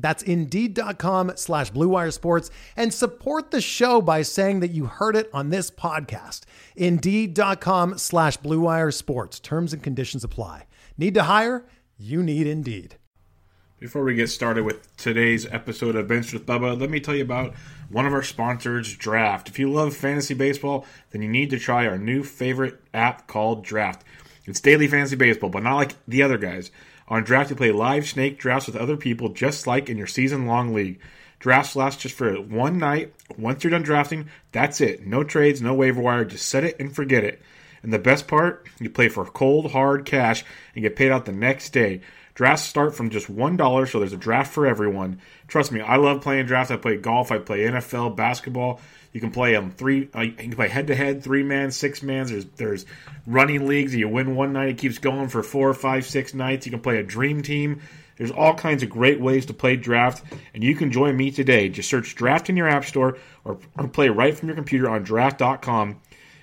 That's Indeed.com slash BlueWire Sports and support the show by saying that you heard it on this podcast. Indeed.com slash BlueWire Sports. Terms and conditions apply. Need to hire? You need Indeed. Before we get started with today's episode of Bench with Bubba, let me tell you about one of our sponsors, Draft. If you love fantasy baseball, then you need to try our new favorite app called Draft. It's daily fantasy baseball, but not like the other guys. On Draft, you play live snake drafts with other people, just like in your season long league. Drafts last just for one night. Once you're done drafting, that's it. No trades, no waiver wire. Just set it and forget it. And the best part, you play for cold, hard cash and get paid out the next day. Drafts start from just $1, so there's a draft for everyone. Trust me, I love playing drafts. I play golf, I play NFL, basketball. You can play them three. Uh, you can play head to head, three man, six man. There's there's running leagues. You win one night, it keeps going for four, five, six nights. You can play a dream team. There's all kinds of great ways to play draft, and you can join me today. Just search draft in your app store or, or play right from your computer on draft.com.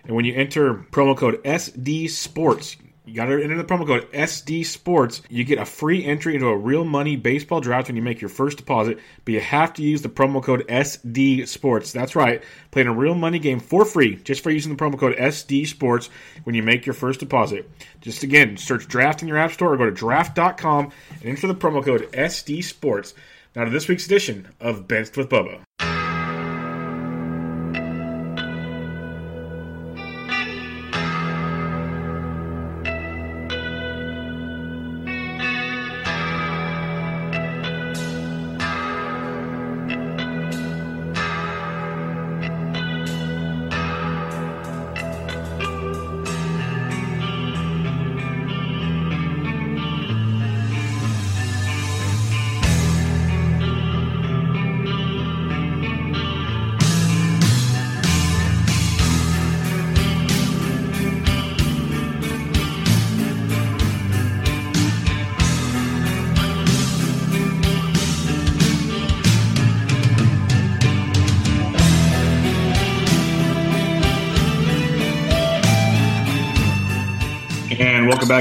And when you enter promo code SD Sports, you got to enter the promo code SD Sports. You get a free entry into a real money baseball draft when you make your first deposit, but you have to use the promo code SD Sports. That's right, playing a real money game for free just for using the promo code SD Sports when you make your first deposit. Just again, search draft in your app store or go to draft.com and enter the promo code SD Sports. Now to this week's edition of Benched with Bubba.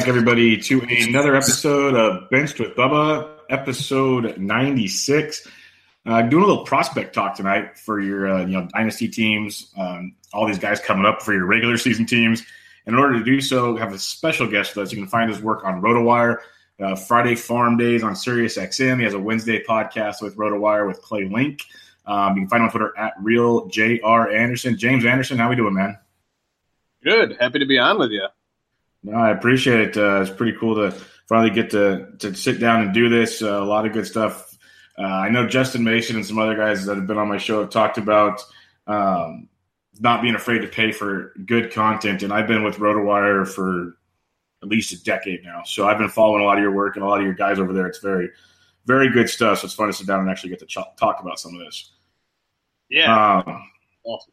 Everybody, to another episode of Benched with Bubba, episode 96. Uh, doing a little prospect talk tonight for your uh, you know dynasty teams, um, all these guys coming up for your regular season teams. And in order to do so, have a special guest with us. You can find his work on RotoWire, uh, Friday Farm Days on Sirius XM. He has a Wednesday podcast with RotoWire with Clay Link. Um, you can find him on Twitter at real Jr Anderson. James Anderson, how we doing, man? Good. Happy to be on with you. No, I appreciate it. Uh, it's pretty cool to finally get to to sit down and do this. Uh, a lot of good stuff. Uh, I know Justin Mason and some other guys that have been on my show have talked about um, not being afraid to pay for good content, and I've been with RotoWire for at least a decade now. So I've been following a lot of your work and a lot of your guys over there. It's very, very good stuff. So it's fun to sit down and actually get to ch- talk about some of this. Yeah. Um, awesome.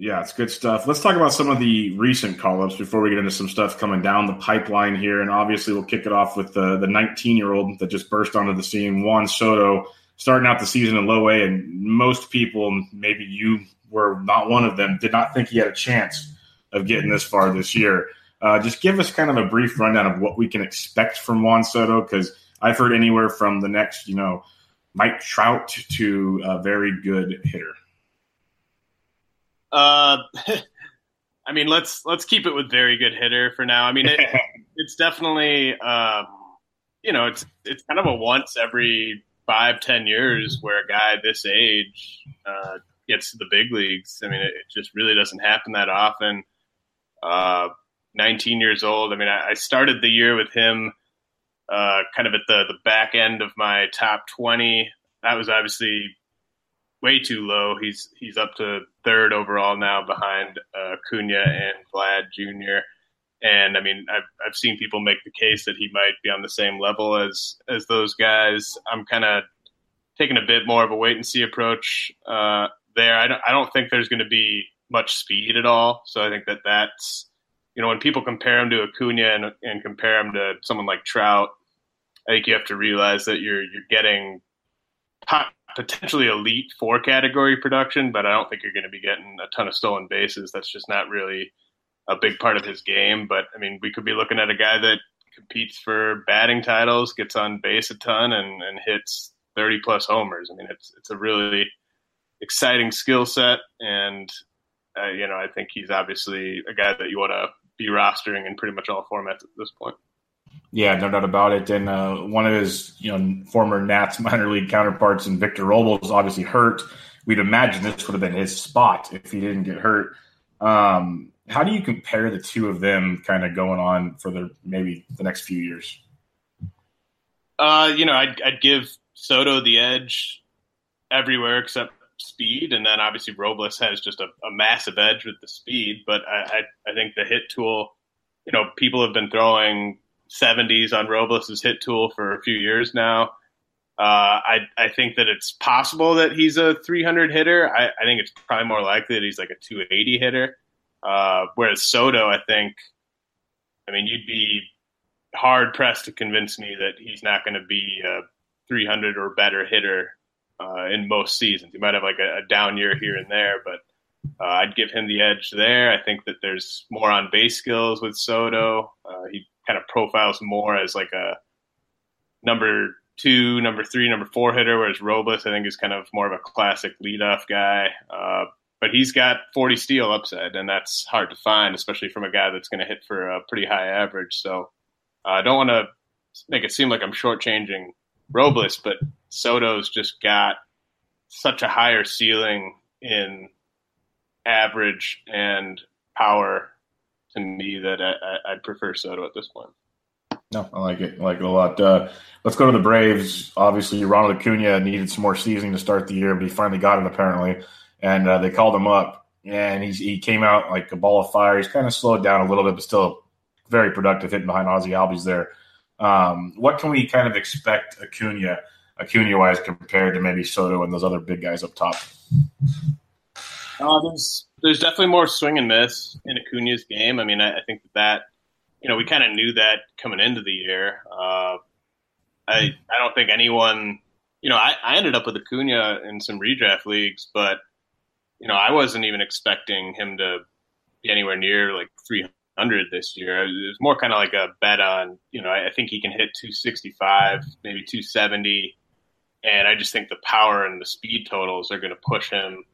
Yeah, it's good stuff. Let's talk about some of the recent call ups before we get into some stuff coming down the pipeline here. And obviously, we'll kick it off with the the 19 year old that just burst onto the scene, Juan Soto, starting out the season in low A. And most people, maybe you were not one of them, did not think he had a chance of getting this far this year. Uh, just give us kind of a brief rundown of what we can expect from Juan Soto, because I've heard anywhere from the next, you know, Mike Trout to a very good hitter. Uh, I mean, let's let's keep it with very good hitter for now. I mean, it, it's definitely um, you know it's it's kind of a once every five ten years where a guy this age uh, gets to the big leagues. I mean, it, it just really doesn't happen that often. Uh, 19 years old. I mean, I, I started the year with him uh, kind of at the, the back end of my top 20. That was obviously way too low. He's he's up to third overall now behind uh, Cunha and Vlad Jr. And I mean, I've I've seen people make the case that he might be on the same level as as those guys. I'm kind of taking a bit more of a wait and see approach uh, there. I don't I don't think there's going to be much speed at all. So I think that that's you know when people compare him to Acuna and, and compare him to someone like Trout, I think you have to realize that you're you're getting potentially elite four category production, but I don't think you're going to be getting a ton of stolen bases. That's just not really a big part of his game. But I mean, we could be looking at a guy that competes for batting titles, gets on base a ton, and, and hits 30 plus homers. I mean, it's it's a really exciting skill set, and uh, you know, I think he's obviously a guy that you want to be rostering in pretty much all formats at this point. Yeah, no doubt about it. And uh, one of his, you know, former Nats minor league counterparts, and Victor Robles, obviously hurt. We'd imagine this would have been his spot if he didn't get hurt. Um, how do you compare the two of them, kind of going on for the maybe the next few years? Uh, you know, I'd, I'd give Soto the edge everywhere except speed, and then obviously Robles has just a, a massive edge with the speed. But I, I, I think the hit tool, you know, people have been throwing 70s on Robles' hit tool for a few years now. Uh, I I think that it's possible that he's a 300 hitter. I, I, think it's probably more likely that he's like a 280 hitter. Uh, whereas Soto, I think, I mean, you'd be hard pressed to convince me that he's not going to be a 300 or better hitter uh, in most seasons. He might have like a, a down year here and there, but uh, I'd give him the edge there. I think that there's more on base skills with Soto. Uh, he kind of profiles more as like a number two, number three, number four hitter, whereas Robles, I think, is kind of more of a classic leadoff guy. Uh, but he's got 40 steal upside, and that's hard to find, especially from a guy that's going to hit for a pretty high average. So uh, I don't want to make it seem like I'm shortchanging Robles, but Soto's just got such a higher ceiling in average and power to me that I, would prefer Soto at this point. No, I like it. I like it a lot. Uh, let's go to the Braves. Obviously, Ronald Acuna needed some more seasoning to start the year, but he finally got it apparently, and uh, they called him up, and he's, he came out like a ball of fire. He's kind of slowed down a little bit, but still very productive, hitting behind Ozzie Albies there. Um, what can we kind of expect Acuna, Acuna wise, compared to maybe Soto and those other big guys up top? Uh, there's there's definitely more swing and miss in Acuna's game. I mean, I, I think that, that you know we kind of knew that coming into the year. Uh, I I don't think anyone, you know, I, I ended up with Acuna in some redraft leagues, but you know I wasn't even expecting him to be anywhere near like 300 this year. It was more kind of like a bet on, you know, I, I think he can hit 265, maybe 270, and I just think the power and the speed totals are going to push him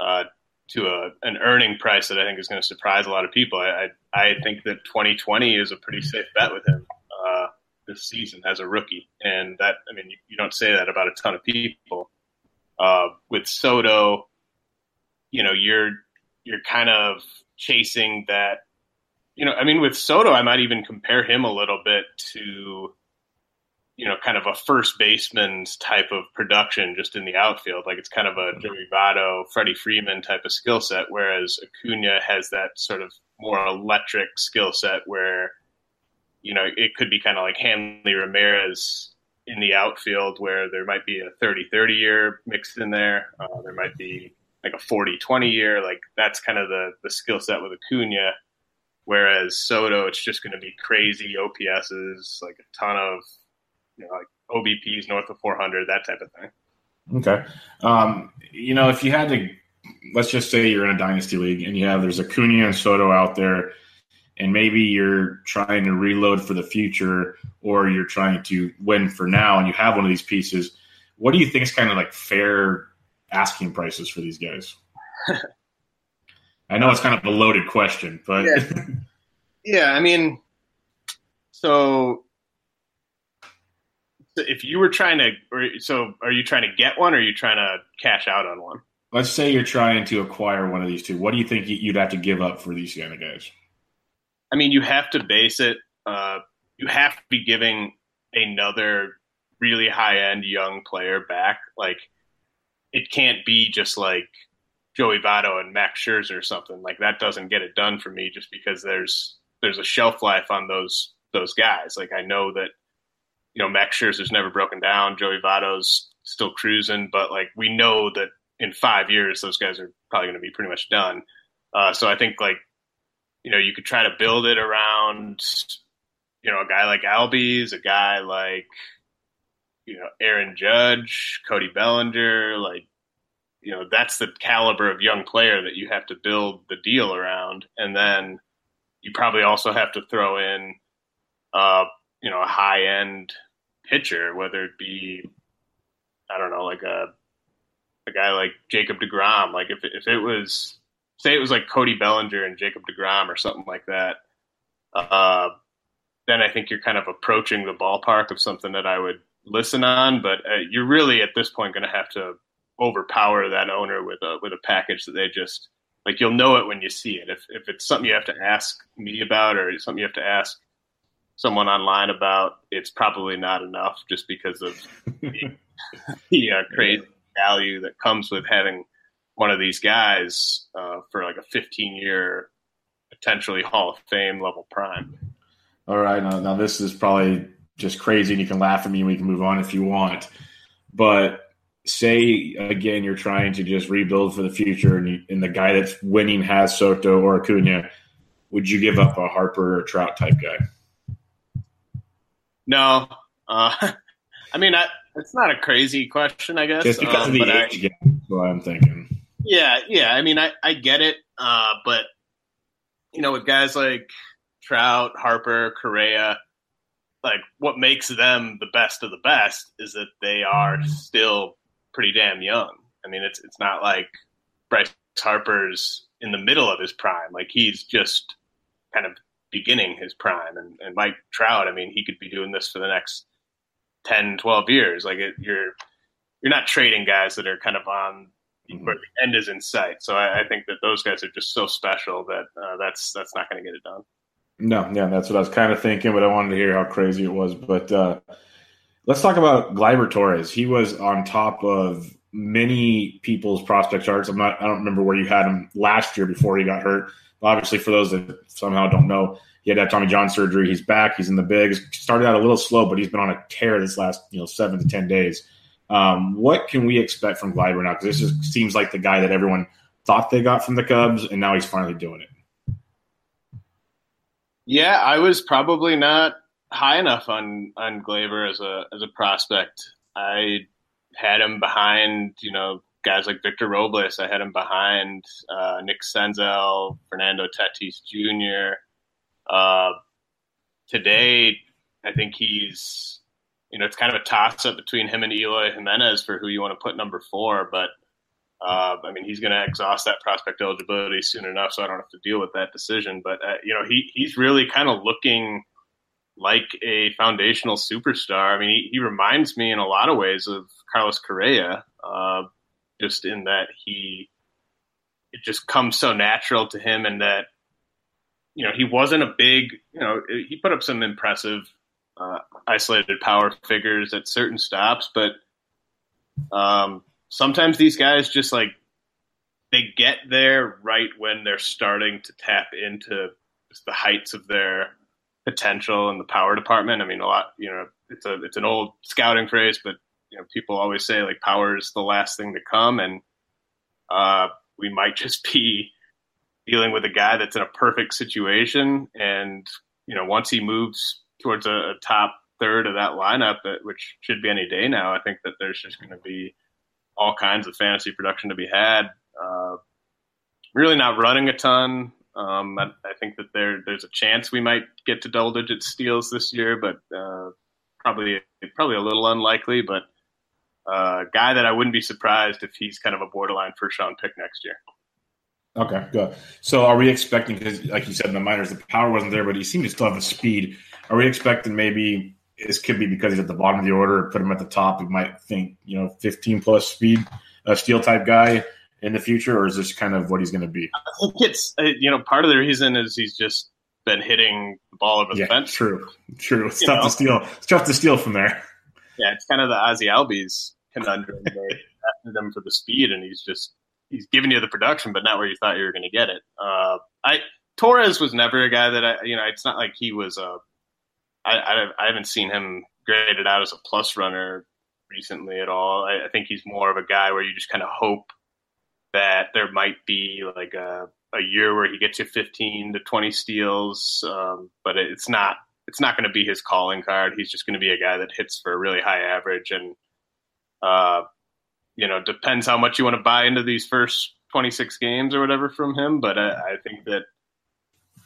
uh, to a, an earning price that I think is going to surprise a lot of people. I, I, I think that 2020 is a pretty safe bet with him uh, this season as a rookie, and that I mean you, you don't say that about a ton of people. Uh, with Soto, you know you're you're kind of chasing that. You know, I mean, with Soto, I might even compare him a little bit to you know, kind of a first baseman's type of production just in the outfield. Like it's kind of a mm-hmm. Joey Votto, Freddie Freeman type of skill set, whereas Acuna has that sort of more electric skill set where, you know, it could be kind of like Hanley Ramirez in the outfield where there might be a 30 30 year mixed in there. Uh, there might be like a 40 20 year. Like that's kind of the, the skill set with Acuna. Whereas Soto, it's just going to be crazy OPSs, like a ton of you know, like OBPs north of 400, that type of thing. Okay. Um, you know, if you had to, let's just say you're in a dynasty league and you have there's Acuna and Soto out there, and maybe you're trying to reload for the future or you're trying to win for now, and you have one of these pieces. What do you think is kind of like fair asking prices for these guys? I know it's kind of a loaded question, but yeah, yeah I mean, so if you were trying to, or, so are you trying to get one, or are you trying to cash out on one? Let's say you're trying to acquire one of these two. What do you think you'd have to give up for these kind of guys? I mean, you have to base it. Uh, you have to be giving another really high end young player back. Like, it can't be just like Joey Votto and Max Scherzer or something. Like that doesn't get it done for me just because there's there's a shelf life on those those guys. Like I know that you know Max Scherzer's never broken down, Joey Votto's still cruising, but like we know that in five years those guys are probably going to be pretty much done. Uh, so I think like you know you could try to build it around you know a guy like Albies, a guy like you know Aaron Judge, Cody Bellinger, like you know that's the caliber of young player that you have to build the deal around, and then you probably also have to throw in uh, you know a high end pitcher, whether it be I don't know like a a guy like Jacob Degrom. Like if if it was say it was like Cody Bellinger and Jacob Degrom or something like that. Uh, then I think you're kind of approaching the ballpark of something that I would listen on, but uh, you're really at this point going to have to overpower that owner with a with a package that they just like you'll know it when you see it. If if it's something you have to ask me about or something you have to ask someone online about, it's probably not enough just because of the, the uh, crazy value that comes with having one of these guys uh, for like a 15 year potentially Hall of Fame level prime. All right, now, now this is probably just crazy, and you can laugh at me and we can move on if you want. But say again, you're trying to just rebuild for the future, and, you, and the guy that's winning has Soto or Acuna. Would you give up a Harper or Trout type guy? No, uh, I mean, I, it's not a crazy question, I guess. Just because um, of the age I, gap, what I'm thinking. Yeah, yeah. I mean, I, I get it, uh, but you know, with guys like Trout, Harper, Correa, like what makes them the best of the best is that they are still pretty damn young. I mean, it's it's not like Bryce Harper's in the middle of his prime. Like he's just kind of beginning his prime. And, and Mike Trout, I mean, he could be doing this for the next 10, 12 years. Like it, you're you're not trading guys that are kind of on mm-hmm. where the end is in sight. So I, I, think that those guys are just so special that uh, that's that's not going to get it done. No, yeah, that's what I was kind of thinking, but I wanted to hear how crazy it was. But uh, let's talk about Gleyber Torres. He was on top of many people's prospect charts. I'm not, I don't remember where you had him last year before he got hurt. Obviously, for those that somehow don't know, he had that Tommy John surgery. He's back. He's in the bigs. Started out a little slow, but he's been on a tear this last you know seven to ten days. Um, what can we expect from Gleyber now? Because this just seems like the guy that everyone thought they got from the Cubs, and now he's finally doing it. Yeah, I was probably not high enough on on Gleyber as a as a prospect. I had him behind, you know, guys like Victor Robles. I had him behind uh, Nick Senzel, Fernando Tatis Jr. Uh, today, I think he's, you know, it's kind of a toss up between him and Eloy Jimenez for who you want to put number four. But uh, I mean, he's going to exhaust that prospect eligibility soon enough, so I don't have to deal with that decision. But uh, you know, he he's really kind of looking like a foundational superstar. I mean, he, he reminds me in a lot of ways of Carlos Correa, uh, just in that he it just comes so natural to him, and that you know he wasn't a big, you know, he put up some impressive uh, isolated power figures at certain stops, but um, sometimes these guys just like they get there right when they're starting to tap into the heights of their potential in the power department. I mean, a lot, you know, it's a it's an old scouting phrase, but you know, people always say like power is the last thing to come, and uh, we might just be dealing with a guy that's in a perfect situation, and you know, once he moves towards a, a top third of that lineup, which should be any day now, I think that there's just going to be all kinds of fantasy production to be had. Uh, really not running a ton. Um, I, I, think that there there's a chance we might get to double digit steals this year, but uh, probably probably a little unlikely. But uh, guy that I wouldn't be surprised if he's kind of a borderline first round pick next year. Okay, good. So are we expecting because, like you said in the minors, the power wasn't there, but he seemed to still have the speed. Are we expecting maybe this could be because he's at the bottom of the order, put him at the top? We might think you know 15 plus speed, a steal type guy in the future, or is this kind of what he's going to be? I think it's uh, you know part of the reason is he's just been hitting the ball over yeah, the fence. True, true. It's you tough know? to steal. It's tough to steal from there. Yeah, it's kind of the Ozzie Albies conundrum. they after them for the speed, and he's just he's giving you the production, but not where you thought you were going to get it. Uh, I Torres was never a guy that I, you know, it's not like he was a. I, I, I haven't seen him graded out as a plus runner recently at all. I, I think he's more of a guy where you just kind of hope that there might be like a, a year where he gets you 15 to 20 steals, um, but it's not it's not going to be his calling card. He's just going to be a guy that hits for a really high average, and uh, you know depends how much you want to buy into these first 26 games or whatever from him. But I, I think that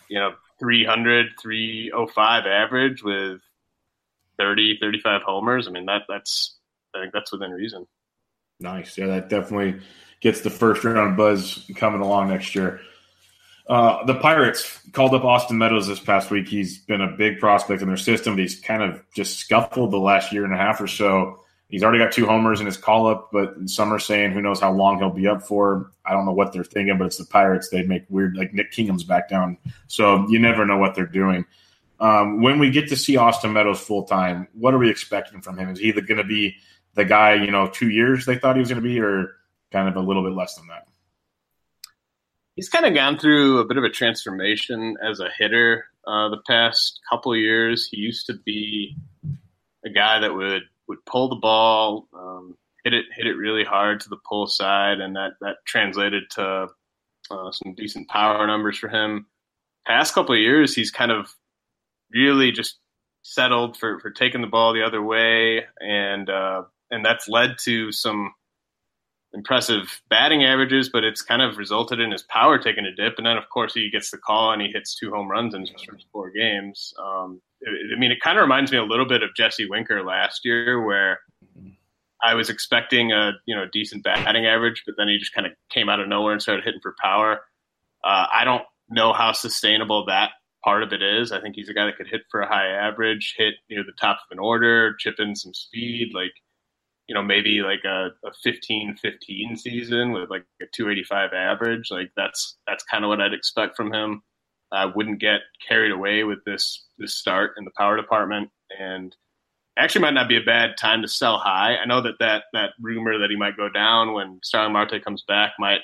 you know 300, 305 average with 30, 35 homers. I mean that that's I think that's within reason. Nice. Yeah, that definitely gets the first round buzz coming along next year. Uh, the Pirates called up Austin Meadows this past week. He's been a big prospect in their system. He's kind of just scuffled the last year and a half or so. He's already got two homers in his call up, but some are saying who knows how long he'll be up for. I don't know what they're thinking, but it's the Pirates. They make weird, like Nick Kingham's back down. So you never know what they're doing. Um, when we get to see Austin Meadows full time, what are we expecting from him? Is he going to be the guy, you know, two years they thought he was going to be, or kind of a little bit less than that? He's kind of gone through a bit of a transformation as a hitter uh, the past couple years. He used to be a guy that would would pull the ball, um, hit it hit it really hard to the pull side, and that that translated to uh, some decent power numbers for him. Past couple years, he's kind of really just settled for for taking the ball the other way, and uh, and that's led to some impressive batting averages, but it's kind of resulted in his power taking a dip. And then, of course, he gets the call and he hits two home runs in his first four games. Um, I mean, it kind of reminds me a little bit of Jesse Winker last year, where I was expecting a you know decent batting average, but then he just kind of came out of nowhere and started hitting for power. Uh, I don't know how sustainable that part of it is. I think he's a guy that could hit for a high average, hit near the top of an order, chip in some speed, like you know maybe like a, a 15-15 season with like a 285 average. Like that's that's kind of what I'd expect from him. I wouldn't get carried away with this this start in the power department, and actually might not be a bad time to sell high. I know that that that rumor that he might go down when Starling Marte comes back might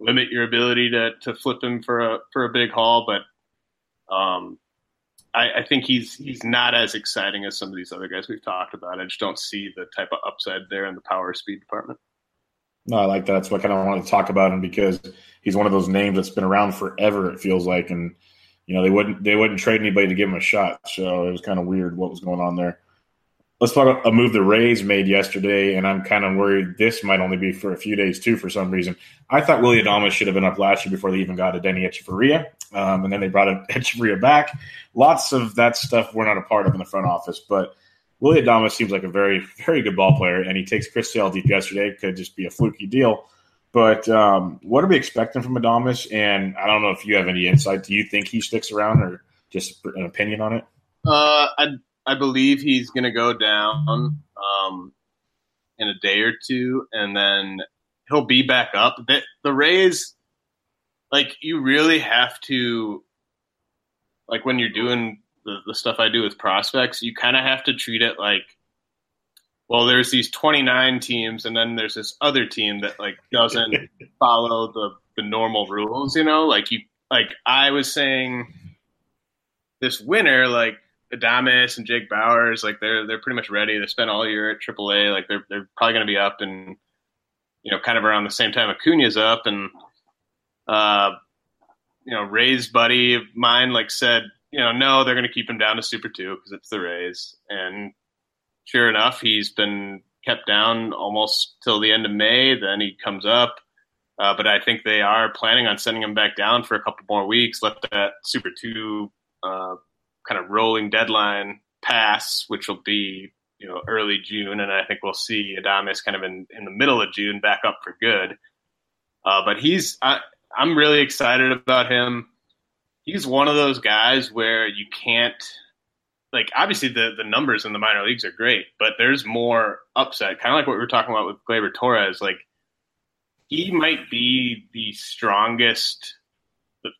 limit your ability to to flip him for a for a big haul, but um, I, I, think he's he's not as exciting as some of these other guys we've talked about. I just don't see the type of upside there in the power speed department. No, I like that. That's what I kind of wanted to talk about him because he's one of those names that's been around forever. It feels like, and you know they wouldn't they wouldn't trade anybody to give him a shot. So it was kind of weird what was going on there. Let's talk about a move the Rays made yesterday, and I'm kind of worried this might only be for a few days too. For some reason, I thought Willy Adames should have been up last year before they even got a Denny Hechavarria, um, and then they brought a Hechavarria back. Lots of that stuff we're not a part of in the front office, but Willy Adames seems like a very, very good ball player, and he takes Chris Sale deep yesterday. Could just be a fluky deal. But um, what are we expecting from Adames? And I don't know if you have any insight. Do you think he sticks around, or just an opinion on it? Uh, I I believe he's going to go down um, in a day or two, and then he'll be back up. The, the Rays, like you really have to, like when you're doing the, the stuff I do with prospects, you kind of have to treat it like, well, there's these 29 teams, and then there's this other team that like doesn't follow the the normal rules. You know, like you like I was saying this winter, like Adames and Jake Bauers, like they're they're pretty much ready. They spent all year at AAA. Like they're they're probably going to be up and you know kind of around the same time Acuna's up and uh you know Ray's buddy of mine like said you know no they're going to keep him down to Super Two because it's the Rays and sure enough he's been kept down almost till the end of May. Then he comes up. Uh, but I think they are planning on sending him back down for a couple more weeks. Let that Super Two uh, kind of rolling deadline pass, which will be you know early June, and I think we'll see Adames kind of in, in the middle of June back up for good. Uh, but he's I, I'm really excited about him. He's one of those guys where you can't like obviously the the numbers in the minor leagues are great, but there's more upside. Kind of like what we were talking about with Gleyber Torres. Like he might be the strongest,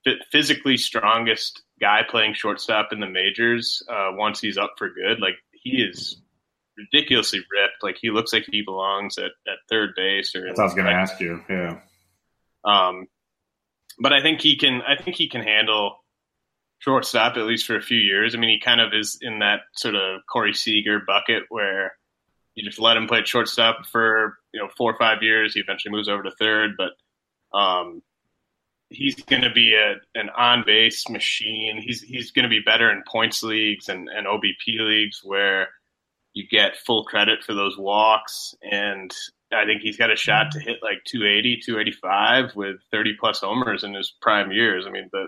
the physically strongest guy playing shortstop in the majors uh, once he's up for good. Like he is ridiculously ripped. Like he looks like he belongs at, at third base. Or That's what I was going to ask you. Yeah. Um, but I think he can. I think he can handle shortstop at least for a few years. I mean, he kind of is in that sort of Corey Seager bucket where you just let him play shortstop for you know four or five years. He eventually moves over to third, but um, he's going to be a, an on base machine. He's he's going to be better in points leagues and, and OBP leagues where you get full credit for those walks. And I think he's got a shot to hit like 280, 285 with 30 plus homers in his prime years. I mean, the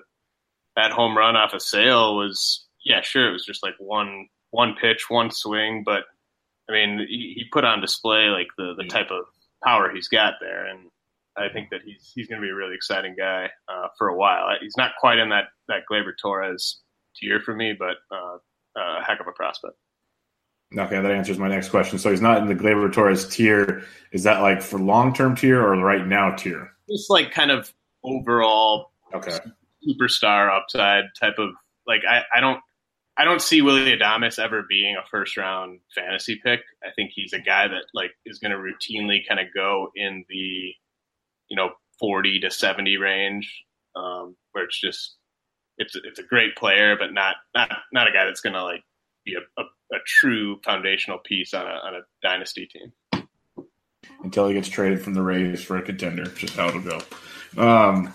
that home run off a Sale was yeah, sure, it was just like one one pitch, one swing, but I mean, he, he put on display like the the mm. type of power he's got there, and I think that he's he's going to be a really exciting guy uh, for a while. He's not quite in that that Gleyber Torres tier for me, but uh, a heck of a prospect. Okay, that answers my next question. So he's not in the Gleyber Torres tier. Is that like for long term tier or right now tier? Just like kind of overall okay superstar upside type of like I, I don't I don't see Willy Adames ever being a first round fantasy pick. I think he's a guy that like is going to routinely kind of go in the you know 40 to 70 range um, where it's just it's it's a great player but not not not a guy that's going to like be a, a, a, true foundational piece on a on a dynasty team until he gets traded from the Rays for a contender just how it'll go um,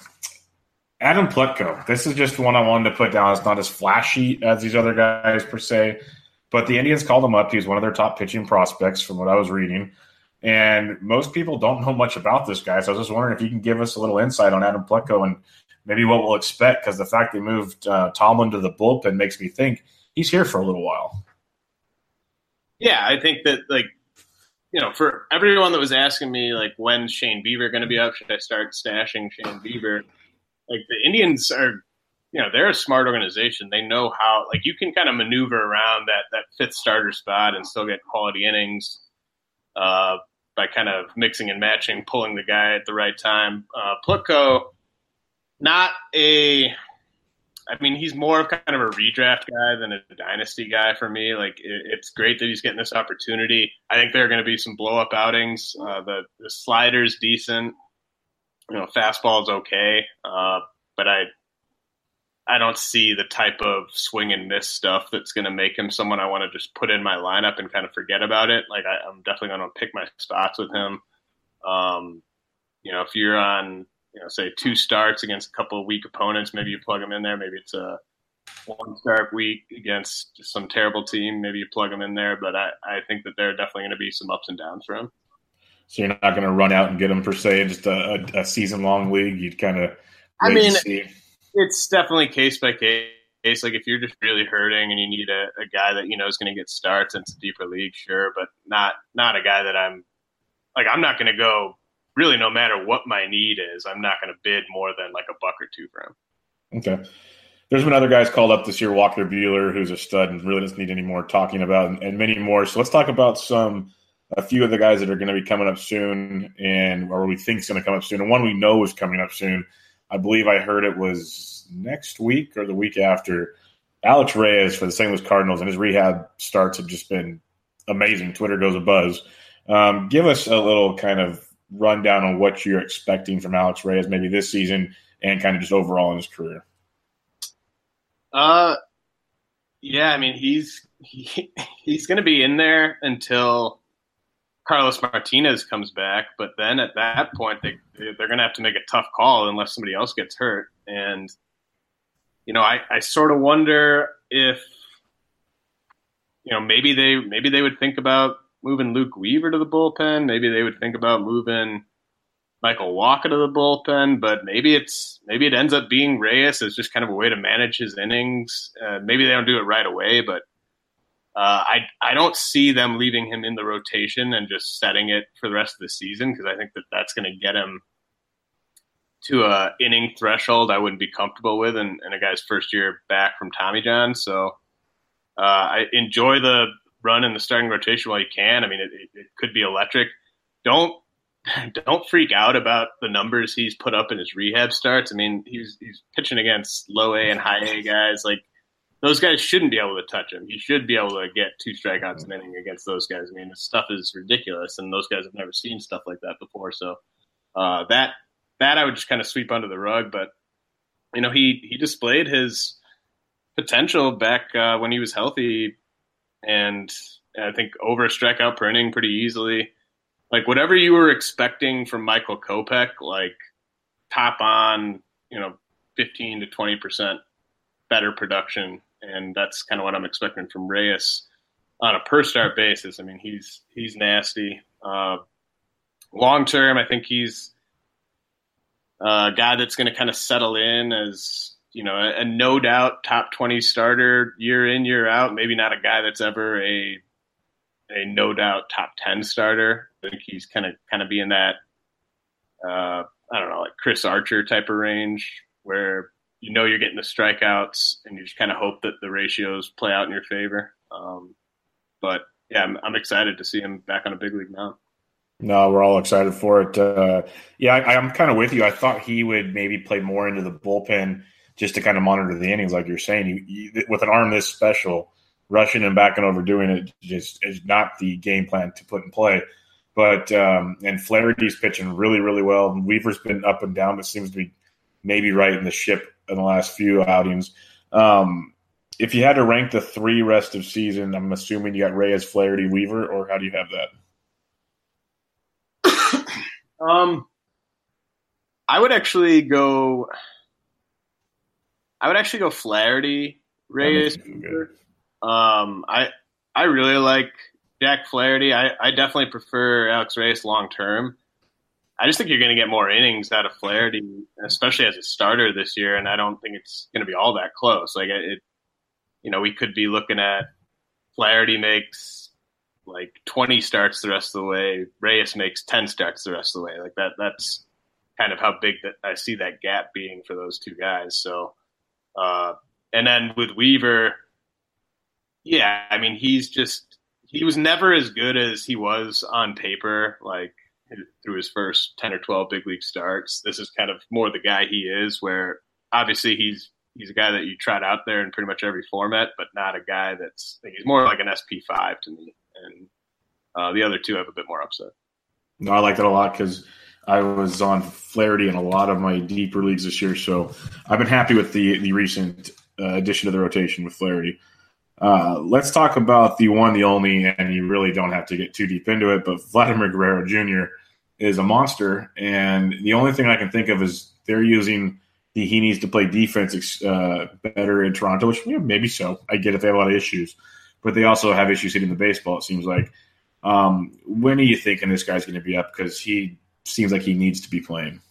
Adam Plutko. This is just one I wanted to put down. It's not as flashy as these other guys per se, but the Indians called him up. He's one of their top pitching prospects from what I was reading. And most people don't know much about this guy. So I was just wondering if you can give us a little insight on Adam Plutko and maybe what we'll expect because the fact they moved uh, Tomlin to the bullpen makes me think he's here for a little while. Yeah, I think that like you know, for everyone that was asking me like when's Shane Bieber going to be up, should I start stashing Shane Bieber? Like the Indians are, you know, they're a smart organization. They know how like you can kind of maneuver around that that fifth starter spot and still get quality innings. Uh, by kind of mixing and matching, pulling the guy at the right time. Uh, Plutko, not a. I mean, he's more of kind of a redraft guy than a dynasty guy for me. Like, it, it's great that he's getting this opportunity. I think there are going to be some blow up outings. Uh, the the slider's decent. You know, fastball's okay, uh, but I I don't see the type of swing and miss stuff that's going to make him someone I want to just put in my lineup and kind of forget about it. Like I, am definitely going to pick my spots with him. Um, you know, if you're on, you know, say two starts against a couple of weak opponents, maybe you plug him in there. Maybe it's a one start week against some terrible team. Maybe you plug him in there. But I, I think that there are definitely going to be some ups and downs for him. So you're not going to run out and get him per se, just a, a, a season long league. You'd kind of. I mean, it's definitely case by case. Like if you're just really hurting and you need a, a guy that you know is going to get starts and it's a deeper league, sure, but not not a guy that I'm like I'm not going to go really no matter what my need is. I'm not going to bid more than like a buck or two for him. Okay. There's been other guys called up this year. Walker Buehler, who's a stud and really doesn't need any more talking about, and, and many more. So let's talk about some a few of the guys that are going to be coming up soon, and or we think is going to come up soon, and one we know is coming up soon. I believe I heard it was next week or the week after. Alex Reyes for the St. Louis Cardinals and his rehab starts have just been amazing. Twitter goes a buzz. Um, give us a little kind of rundown on what you're expecting from Alex Reyes, maybe this season and kind of just overall in his career. Uh, yeah, I mean he's he, he's going to be in there until Carlos Martinez comes back, but then at that point they they're going to have to make a tough call unless somebody else gets hurt. And you know, I, I sort of wonder if you know maybe they maybe they would think about moving Luke Weaver to the bullpen. Maybe they would think about moving Michael Wacha to the bullpen. But maybe it's maybe it ends up being Reyes as just kind of a way to manage his innings. Uh, maybe they don't do it right away, but uh, I I don't see them leaving him in the rotation and just setting it for the rest of the season because I think that that's going to get him to a inning threshold I wouldn't be comfortable with in a guy's first year back from Tommy John. So uh, I enjoy the run in the starting rotation while you can. I mean, it, it, it could be electric. Don't don't freak out about the numbers he's put up in his rehab starts. I mean, he's he's pitching against low A and high A guys. Like those guys shouldn't be able to touch him. He should be able to get two strikeouts an inning against those guys. I mean, the stuff is ridiculous, and those guys have never seen stuff like that before. So uh, that that I would just kind of sweep under the rug. But you know, he he displayed his potential back uh, when he was healthy, and I think over a strikeout per inning pretty easily. Like whatever you were expecting from Michael Kopech, like top on, you know, fifteen to twenty percent better production, and that's kind of what I'm expecting from Reyes on a per start basis. I mean, he's he's nasty. Uh, long term, I think he's a guy that's going to kind of settle in as you know a, a, no doubt top 20 starter year in year out maybe not a guy that's ever a a no doubt top 10 starter i think he's kind of kind of be in that uh, i don't know like chris archer type of range where you know you're getting the strikeouts and you just kind of hope that the ratios play out in your favor um, but yeah I'm, I'm excited to see him back on a big league mound no, we're all excited for it. Uh, yeah, I, am kind of with you. I thought he would maybe play more into the bullpen just to kind of monitor the innings, like you're saying. You, you, with an arm this special, rushing and backing over doing it just is not the game plan to put in play. But um, and Flaherty's pitching really, really well. Weaver's been up and down, but seems to be maybe right in the ship in the last few outings. Um, if you had to rank the three rest of season, I'm assuming you got Reyes, Flaherty, Weaver, or how do you have that? Um, I would actually go. I would actually go Flaherty, Reyes. Um, I I really like Jack Flaherty. I, I definitely prefer Alex Reyes long term. I just think you're going to get more innings out of Flaherty, especially as a starter this year, and I don't think it's going to be all that close. Like it, you know, we could be looking at Flaherty makes like 20 starts the rest of the way. Reyes makes 10 starts the rest of the way. Like that, that's kind of how big that I see that gap being for those two guys. So, uh, and then with Weaver, yeah, I mean, he's just, he was never as good as he was on paper, like through his first 10 or 12 big league starts. This is kind of more the guy he is, where obviously he's he's a guy that you trot out there in pretty much every format, but not a guy that's he's more like an SP five to me and uh, the other two have a bit more upside. No, I like that a lot because I was on Flaherty in a lot of my deeper leagues this year, so I've been happy with the the recent uh, addition to the rotation with Flaherty. Uh, let's talk about the one, the only, and you really don't have to get too deep into it, but Vladimir Guerrero Jr. is a monster, and the only thing I can think of is they're using the he needs to play defense uh, better in Toronto, which yeah, maybe so. I get it; they have a lot of issues, but they also have issues hitting the baseball. It seems like. Um, when are you thinking this guy's going to be up? Because he seems like he needs to be playing.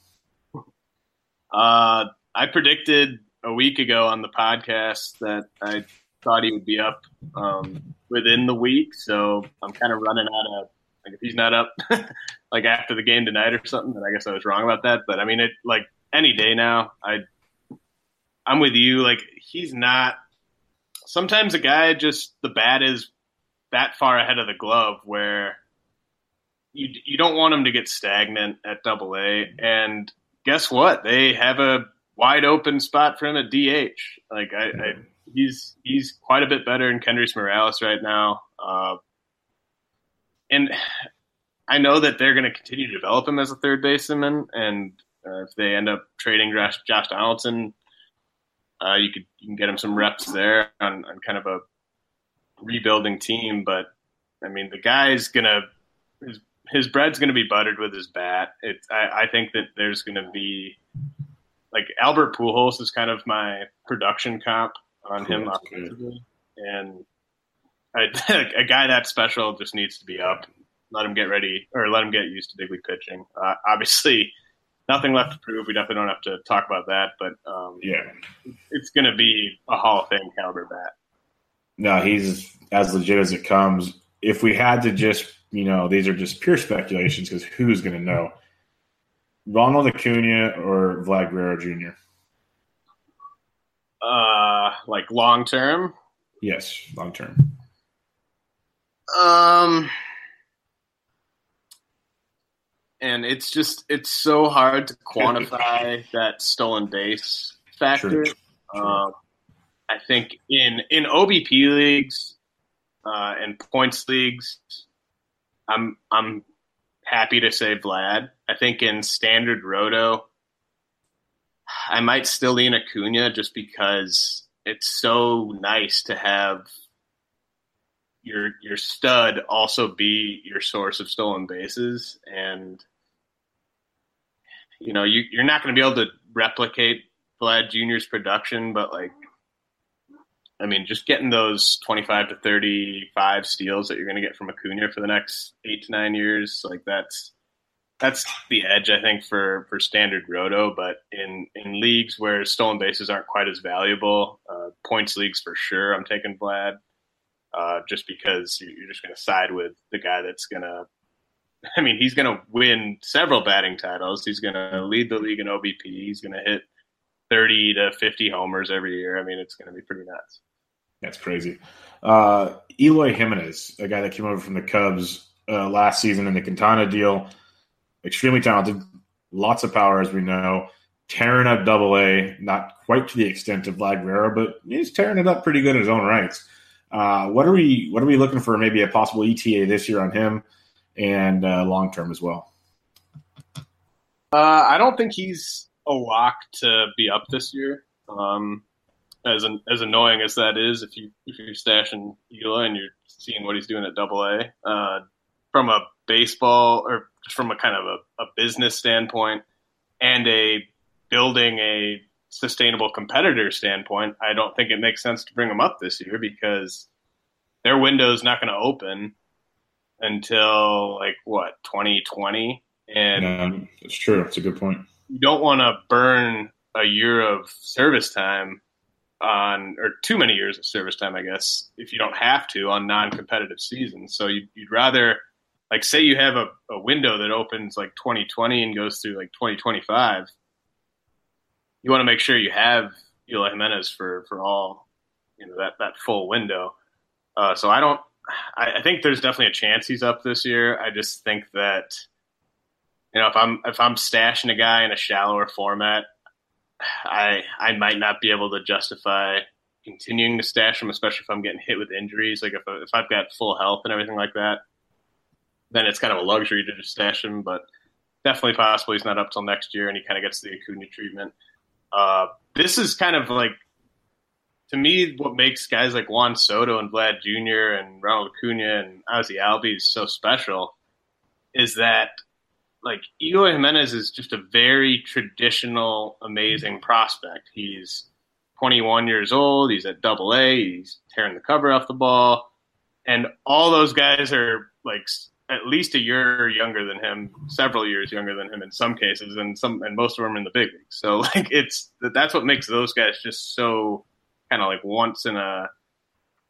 Uh, I predicted a week ago on the podcast that I thought he would be up um, within the week. So I'm kind of running out of like if he's not up like after the game tonight or something, then I guess I was wrong about that. But I mean, it like any day now. I I'm with you. Like he's not sometimes a guy just the bat is that far ahead of the glove where you you don't want him to get stagnant at Double A. And guess what? They have a wide open spot for him at DH. Like I, I he's he's quite a bit better than Kendrys Morales right now. Uh, and I know that they're going to continue to develop him as a third baseman, and uh, if they end up trading Josh, Josh Donaldson uh, you could you can get him some reps there on, on kind of a rebuilding team. But I mean, the guy's gonna his, his bread's gonna be buttered with his bat. It's I, I think that there's gonna be like Albert Pujols is kind of my production comp on him offensively, and I, a guy that special just needs to be up. Let him get ready, or let him get used to big league pitching. Uh, obviously, nothing left to prove. We definitely don't have to talk about that, but um, yeah, it's going to be a Hall of Fame caliber bat. No, he's as legit as it comes. If we had to just, you know, these are just pure speculations because who's going to know? Ronald Acuna or Vlad Guerrero Jr. Uh, like long term. Yes, long term. Um, and it's just it's so hard to quantify that stolen base factor. Um, I think in in OBP leagues uh, and points leagues, I'm I'm happy to say Vlad. I think in standard roto, I might still lean Acuna just because it's so nice to have your your stud also be your source of stolen bases and you know you, you're not going to be able to replicate Vlad Jr.'s production, but like I mean, just getting those 25 to 35 steals that you're going to get from Acuna for the next eight to nine years, like that's that's the edge I think for for standard roto. But in in leagues where stolen bases aren't quite as valuable, uh, points leagues for sure, I'm taking Vlad. Uh, just because you're just going to side with the guy that's going to. I mean, he's going to win several batting titles. He's going to lead the league in OBP. He's going to hit 30 to 50 homers every year. I mean, it's going to be pretty nuts. That's crazy. Uh, Eloy Jimenez, a guy that came over from the Cubs uh, last season in the Quintana deal, extremely talented, lots of power, as we know. Tearing up Double A, not quite to the extent of Vlad Guerrero, but he's tearing it up pretty good in his own rights. Uh, what are we What are we looking for? Maybe a possible ETA this year on him, and uh, long term as well. Uh, I don't think he's a lock to be up this year. Um, as an, as annoying as that is, if you if you're stashing Eloy and you're seeing what he's doing at Double A, uh, from a baseball or from a kind of a, a business standpoint and a building a sustainable competitor standpoint, I don't think it makes sense to bring them up this year because their window is not going to open until like what 2020 and yeah, it's true. It's a good point. you don't want to burn a year of service time on or too many years of service time, I guess, if you don't have to on non-competitive seasons. So you'd, you'd rather like say you have a, a window that opens like 2020 and goes through like 2025. You want to make sure you have Eloy Jimenez for for all you know that that full window. Uh, so I don't. I, I think there's definitely a chance he's up this year. I just think that you know if I'm if I'm stashing a guy in a shallower format, I I might not be able to justify continuing to stash him, especially if I'm getting hit with injuries. Like if if I've got full health and everything like that, then it's kind of a luxury to just stash him. But definitely possible he's not up till next year, and he kind of gets the Acuna treatment. Uh, this is kind of like to me what makes guys like Juan Soto and Vlad Jr. and Ronald Acuna and Ozzie Albies so special is that like Eloy Jimenez is just a very traditional, amazing prospect. He's 21 years old. He's at Double A. He's tearing the cover off the ball, and all those guys are like at least a year younger than him, several years younger than him in some cases, and some and most of them in the big leagues. So like it's that's what makes those guys just so kind of like once in a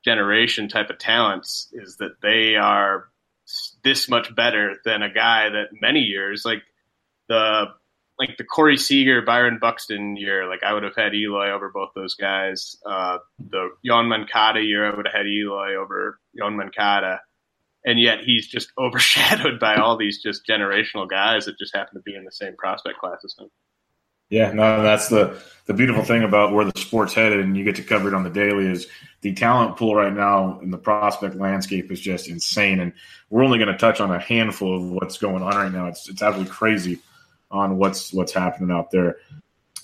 generation type of talents is that they are this much better than a guy that many years like the like the Corey Seager, Byron Buxton year, like I would have had Eloy over both those guys. Uh, the Yoan Moncada year, I would have had Eloy over Yoan Moncada. And yet he's just overshadowed by all these just generational guys that just happen to be in the same prospect class as him. Yeah, no, that's the the beautiful thing about where the sport's headed, and you get to cover it on the daily. Is the talent pool right now in the prospect landscape is just insane, and we're only going to touch on a handful of what's going on right now. It's it's absolutely crazy on what's what's happening out there.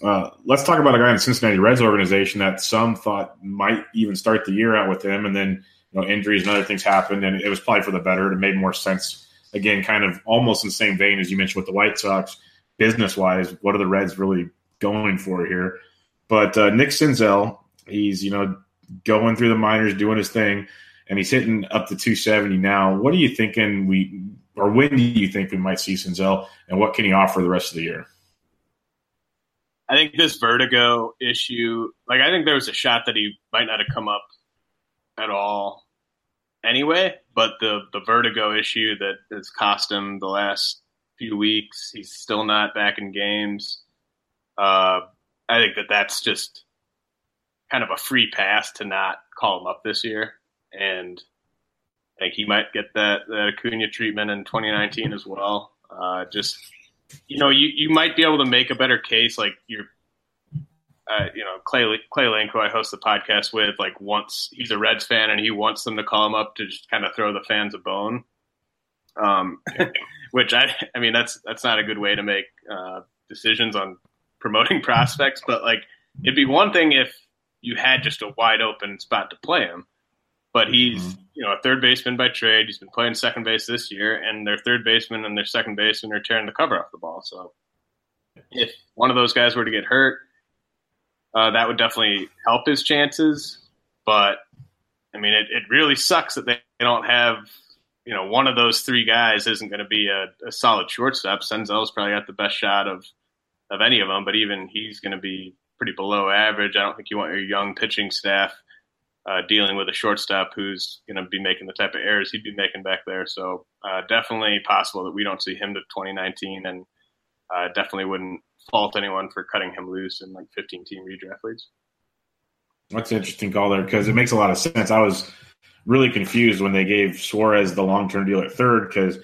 Uh, let's talk about a guy in the Cincinnati Reds organization that some thought might even start the year out with him, and then you know injuries and other things happened, and it was probably for the better. It made more sense. Again, kind of almost in the same vein as you mentioned with the White Sox business wise, what are the Reds really going for here? But uh, Nick Senzel, he's you know going through the minors, doing his thing, and he's hitting up to 270 now. What are you thinking we, or when do you think we might see Senzel, and what can he offer the rest of the year? I think this vertigo issue, like I think there was a shot that he might not have come up at all anyway, but the the vertigo issue that has cost him the last few weeks. He's still not back in games. Uh, I think that that's just kind of a free pass to not call him up this year, and I think he might get that that Acuna treatment in 2019 as well. Uh, just you know, you, you might be able to make a better case. Like you're, uh, you know, Clay Clay Link, who I host the podcast with, like once he's a Reds fan and he wants them to call him up to just kind of throw the fans a bone. Um, which I, I mean, that's that's not a good way to make uh, decisions on promoting prospects. But like, it'd be one thing if you had just a wide open spot to play him. But he's, mm-hmm. you know, a third baseman by trade. He's been playing second base this year, and their third baseman and their second baseman are tearing the cover off the ball. So if one of those guys were to get hurt, uh, that would definitely help his chances. But I mean, it, it really sucks that they don't have, you know, one of those three guys isn't going to be a, a solid shortstop. Senzel's probably got the best shot of of any of them, but even he's going to be pretty below average. I don't think you want your young pitching staff uh, dealing with a shortstop who's going to be making the type of errors he'd be making back there. So uh, definitely possible that we don't see him to 2019, and uh, definitely wouldn't fault anyone for cutting him loose in like 15 team redraft leagues. That's an interesting call there because it makes a lot of sense. I was really confused when they gave Suarez the long term deal at third because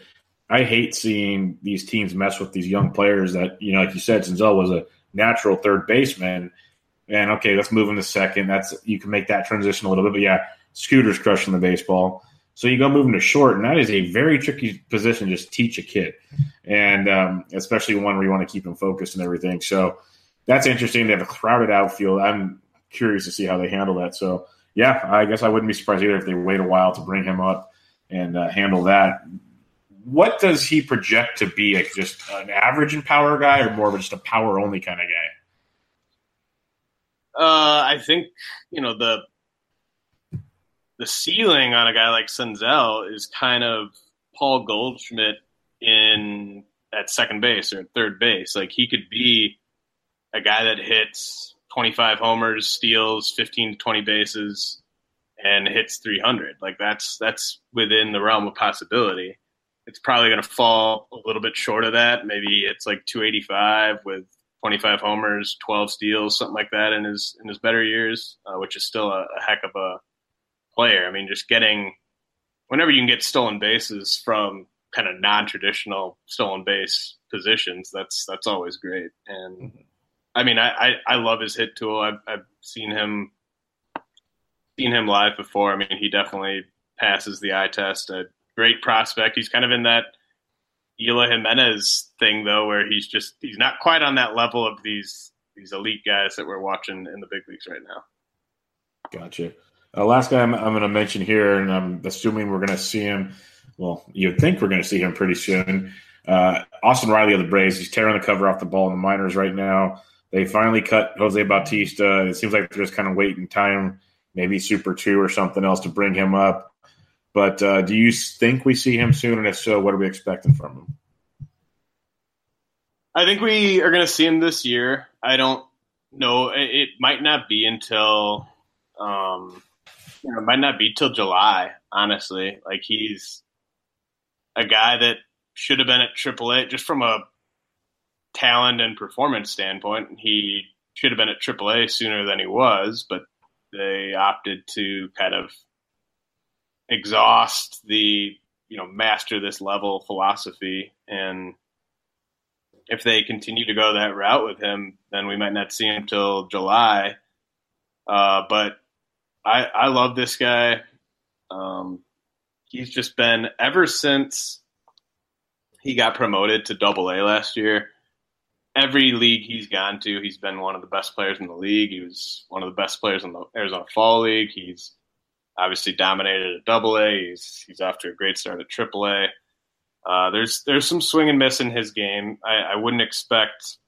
I hate seeing these teams mess with these young players that, you know, like you said, Senzel was a natural third baseman and okay, let's move him to second. That's you can make that transition a little bit, but yeah, Scooter's crushing the baseball. So you go him to short, and that is a very tricky position. Just teach a kid, and um, especially one where you want to keep him focused and everything. So that's interesting. They have a crowded outfield. I'm curious to see how they handle that. So yeah, I guess I wouldn't be surprised either if they wait a while to bring him up and uh, handle that. What does he project to be? Like just an average and power guy, or more of just a power only kind of guy? Uh, I think you know the the ceiling on a guy like Senzel is kind of Paul Goldschmidt in at second base or third base. Like he could be a guy that hits 25 homers, steals 15 to 20 bases, and hits 300. Like that's that's within the realm of possibility. It's probably going to fall a little bit short of that. Maybe it's like 285 with 25 homers, 12 steals, something like that in his in his better years, uh, which is still a, a, heck of a player. I mean, just getting whenever you can get stolen bases from kind of non-traditional stolen base positions, that's that's always great. And mm-hmm. I mean, I, I, I love his hit tool. I've, I've seen him seen him live before. I mean, he definitely passes the eye test. A great prospect. He's kind of in that Eloy Jimenez thing though, where he's just he's not quite on that level of these these elite guys that we're watching in the big leagues right now. Gotcha. Uh, last guy I'm, I'm going to mention here, and I'm assuming we're going to see him. Well, you'd think we're going to see him pretty soon. Uh, Austin Riley of the Braves. He's tearing the cover off the ball in the minors right now. They finally cut Jose Bautista. It seems like they're just kind of waiting time, maybe Super Two or something else to bring him up. But uh, do you think we see him soon? And if so, what are we expecting from him? I think we are going to see him this year. I don't know. It might not be until, um, you know, it might not be till July. Honestly, like he's a guy that should have been at AAA just from a talent and performance standpoint. He should have been at AAA sooner than he was, but they opted to kind of exhaust the you know master this level philosophy and if they continue to go that route with him then we might not see him till july uh, but i i love this guy um, he's just been ever since he got promoted to double a last year every league he's gone to he's been one of the best players in the league he was one of the best players in the arizona fall league he's obviously dominated at Double A. He's he's to a great start at Triple A. Uh, there's there's some swing and miss in his game. I, I, wouldn't expect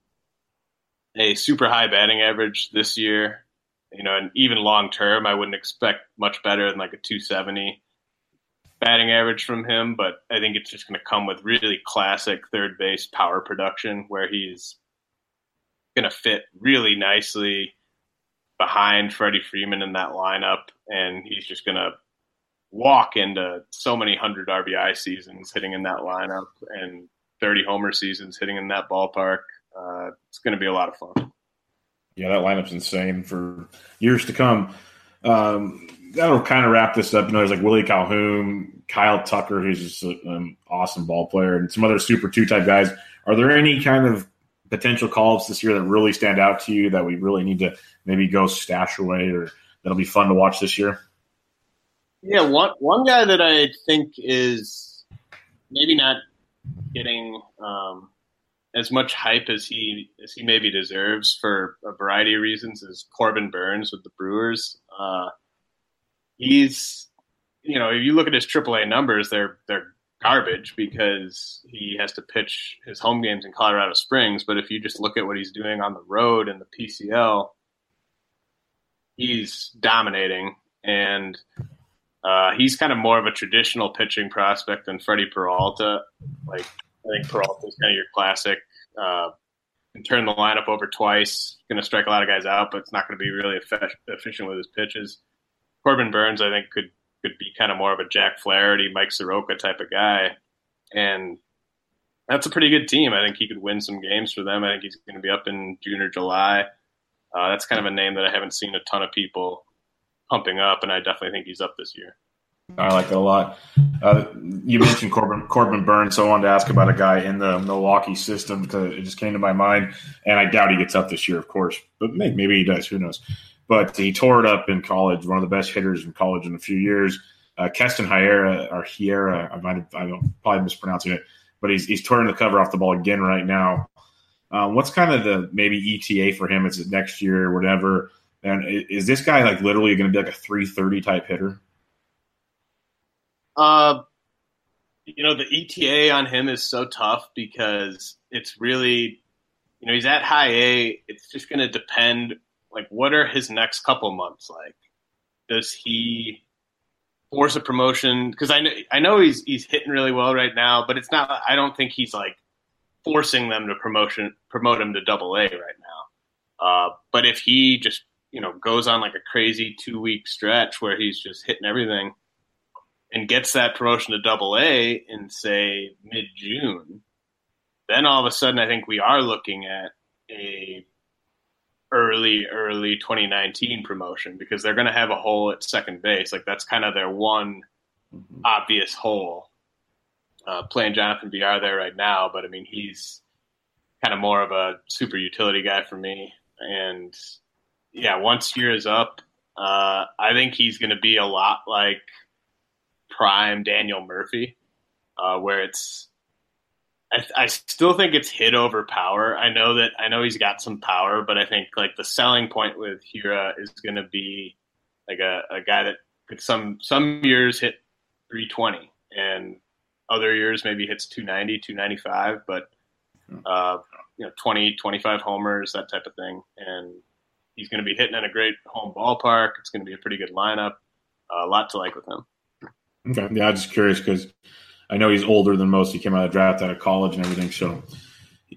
a super high batting average this year. You know, and even long term, I wouldn't expect much better than like a 270 batting average from him. But I think it's just going to come with really classic third base power production, where he's going to fit really nicely behind Freddie Freeman in that lineup, and he's just going to walk into so many hundred RBI seasons hitting in that lineup and 30 homer seasons hitting in that ballpark. Uh, it's going to be a lot of fun. Yeah, that lineup's insane for years to come. Um, that'll kind of wrap this up. You know, there's like Willie Calhoun, Kyle Tucker, who's just an awesome ball player, and some other Super Two type guys. Are there any kind of potential calls this year that really stand out to you that we really need to maybe go stash away or that'll be fun to watch this year? Yeah, one one guy that I think is maybe not getting um, as much hype as he as he maybe deserves for a variety of reasons is Corbin Burnes with the Brewers. Uh, he's you know if you look at his AAA numbers, they're they're garbage because he has to pitch his home games in Colorado Springs. But if you just look at what he's doing on the road in the PCL, he's dominating and. Uh, he's kind of more of a traditional pitching prospect than Freddy Peralta. Like I think Peralta is kind of your classic. Uh, turn the lineup over twice. Going to strike a lot of guys out, but it's not going to be really efficient with his pitches. Corbin Burnes, I think, could could be kind of more of a Jack Flaherty, Mike Soroka type of guy, and that's a pretty good team. I think he could win some games for them. I think he's going to be up in June or July. Uh, that's kind of a name that I haven't seen a ton of people pumping up, and I definitely think he's up this year. I like that a lot. Uh, you mentioned Corbin, Corbin Burnes, so I wanted to ask about a guy in the Milwaukee system because it just came to my mind, and I doubt he gets up this year, of course, but maybe, maybe he does. Who knows? But he tore it up in college. One of the best hitters in college in a few years. Uh, Keston Hiera or Hiera, I might have, I don't probably mispronouncing it, but he's he's tearing the cover off the ball again right now. Uh, what's kind of the maybe ETA for him? Is it next year or whatever? And is this guy like literally going to be like a 330 type hitter? Uh, you know, the ETA on him is so tough because it's really, you know, he's at high A. It's just going to depend, like, what are his next couple months like? Does he force a promotion? Because I know, I know he's he's hitting really well right now, but it's not. I don't think he's like forcing them to promotion promote him to Double A right now. Uh, but if he just you know goes on like a crazy two week stretch where he's just hitting everything and gets that promotion to double A in say mid June, then all of a sudden I think we are looking at a early early 2019 promotion because they're going to have a hole at second base. Like that's kind of their one mm-hmm. obvious hole. Uh, playing Jonathan Villar there right now but I mean he's kind of more of a super utility guy for me. And yeah once year is up uh, I think he's going to be a lot like prime Daniel Murphy, uh, where it's I, I, still think it's hit over power. I know that I know he's got some power, but I think like the selling point with Hiura is going to be like a, a guy that could some some years hit 320 and other years maybe hits 290, 295, but uh, you know 20, 25 homers, that type of thing, and he's going to be hitting in a great home ballpark. It's going to be a pretty good lineup. Uh, a lot to like with him. Okay. Yeah, I'm just curious because I know he's older than most. He came out of the draft out of college and everything. So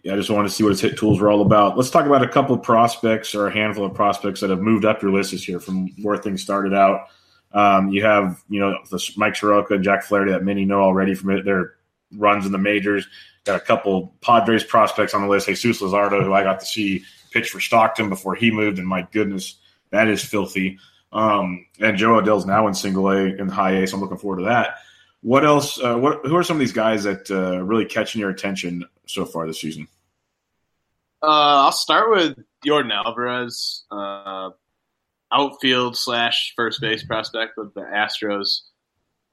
I just wanted to see what his hit tools were all about. Let's talk about a couple of prospects or a handful of prospects that have moved up your list this year from where things started out. Um, you have, you know, the Mike Soroka, and Jack Flaherty that many know already from their runs in the majors. Got a couple Padres prospects on the list. Jesus Luzardo, who I got to see pitch for Stockton before he moved, and my goodness, that is filthy. Um, and Jo Adell's now in single A in high A, so I'm looking forward to that. What else? Uh, what who are some of these guys that uh, really catching your attention so far this season? Uh, I'll start with Yordan Alvarez, uh, outfield slash first base prospect with the Astros.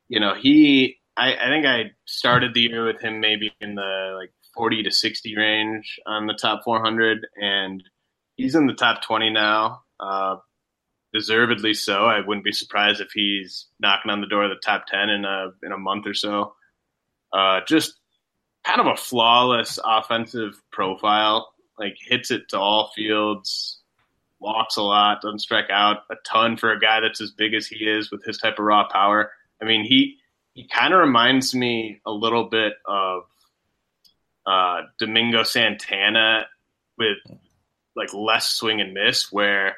You know, he I, I think I started the year with him maybe in the like 40 to 60 range on the top 400, and he's in the top 20 now. Uh, deservedly so. I wouldn't be surprised if he's knocking on the door of the top ten in a in a month or so. Uh, just kind of a flawless offensive profile. Like hits it to all fields, walks a lot, doesn't strike out a ton for a guy that's as big as he is with his type of raw power. I mean, he he kind of reminds me a little bit of uh, Domingo Santana with like less swing and miss, where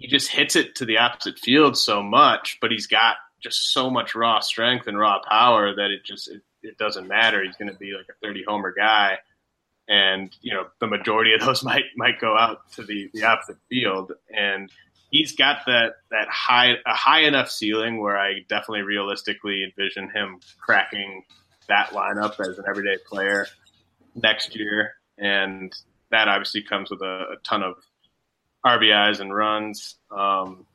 he just hits it to the opposite field so much, but he's got just so much raw strength and raw power that it just it, it doesn't matter. He's going to be like a 30 homer guy, and you know the majority of those might might go out to the the opposite field. And he's got that that high a high enough ceiling where I definitely realistically envision him cracking that lineup as an everyday player next year, and that obviously comes with a, a ton of RBIs and runs. Um,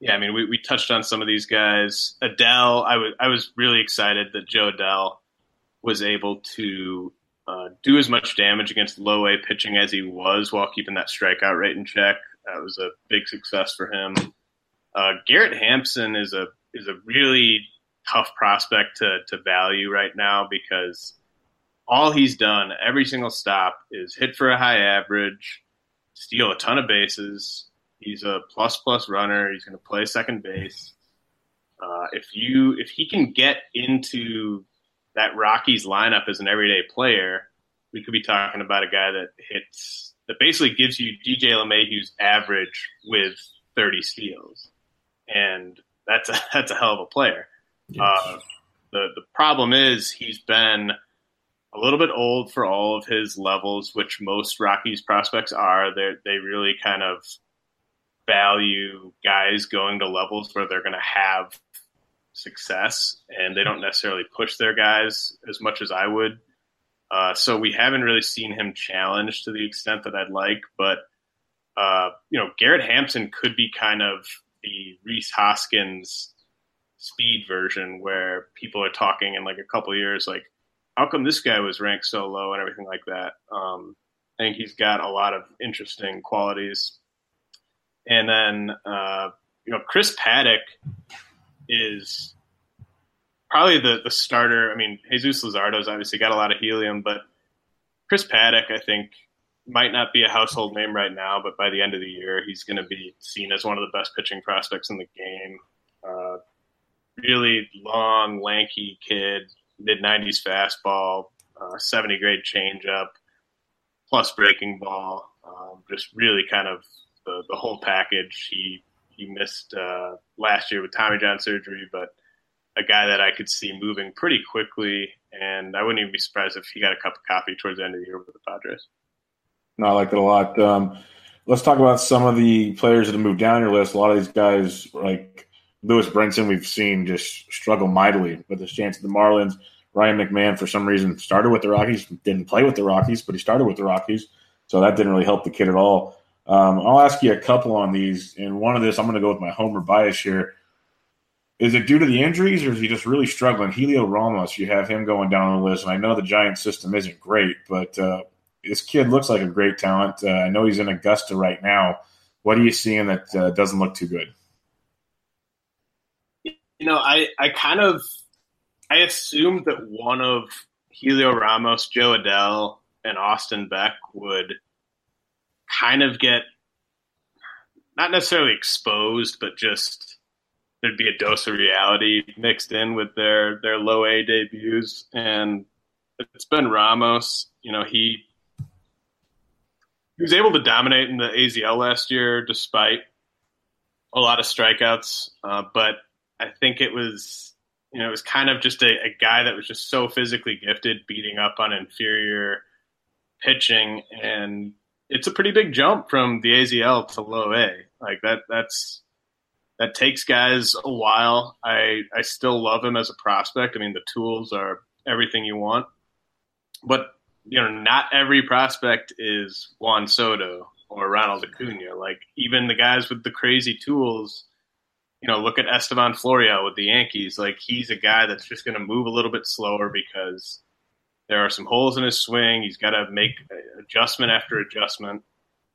yeah, I mean, we, we touched on some of these guys. Adell, I was I was really excited that Jo Adell was able to uh, do as much damage against low A pitching as he was while keeping that strikeout rate in check. That was a big success for him. Uh, Garrett Hampson is a is a really tough prospect to to value right now because all he's done every single stop is hit for a high average, steal a ton of bases. He's a plus plus runner. He's going to play second base. Uh, if you if he can get into that Rockies lineup as an everyday player, we could be talking about a guy that hits that basically gives you DJ LeMahieu's average with 30 steals, and that's a that's a hell of a player. Yes. Uh, the the problem is he's been a little bit old for all of his levels, which most Rockies prospects are. They they really kind of value guys going to levels where they're going to have success, and they don't necessarily push their guys as much as I would. Uh, so we haven't really seen him challenged to the extent that I'd like, but uh, you know, Garrett Hampson could be kind of the Rhys Hoskins speed version, where people are talking in like a couple years, like, how come this guy was ranked so low and everything like that. Um, I think he's got a lot of interesting qualities. And then, uh, you know, Chris Paddack is probably the the starter. I mean, Jesus Luzardo's obviously got a lot of helium, but Chris Paddack, I think, might not be a household name right now, but by the end of the year, he's going to be seen as one of the best pitching prospects in the game. Uh, really long, lanky kid, mid 90s fastball, uh, 70 grade changeup, plus breaking ball. Um, just really kind of the, the whole package. He he missed uh, last year with Tommy John surgery, but a guy that I could see moving pretty quickly, and I wouldn't even be surprised if he got a cup of coffee towards the end of the year with the Padres. No, I like that a lot. Um, let's talk about some of the players that have moved down your list. A lot of these guys, like Lewis Brinson, we've seen just struggle mightily with his chance at the Marlins. Ryan McMahon, for some reason, started with the Rockies, didn't play with the Rockies, but he started with the Rockies, so that didn't really help the kid at all. Um, I'll ask you a couple on these, and one of this I'm going to go with my homer bias here. Is it due to the injuries, or is he just really struggling? Helio Ramos, you have him going down the list, and I know the Giant system isn't great, but uh, this kid looks like a great talent. Uh, I know he's in Augusta right now. What are you seeing that uh, doesn't look too good? You know, I, I kind of I assumed that one of Helio Ramos, Jo Adell, and Austin Beck would – kind of get not necessarily exposed, but just there'd be a dose of reality mixed in with their their low A debuts, and it's been Ramos. You know, he he was able to dominate in the AZL last year despite a lot of strikeouts, uh, but I think it was you know it was kind of just a, a guy that was just so physically gifted, beating up on inferior pitching and it's a pretty big jump from the AZL to low A. Like that that's that takes guys a while. I I still love him as a prospect. I mean, the tools are everything you want, but you know, not every prospect is Juan Soto or Ronald Acuna. Like even the guys with the crazy tools, you know, look at Estevan Florial with the Yankees. Like he's a guy that's just going to move a little bit slower because there are some holes in his swing. He's got to make adjustment after adjustment.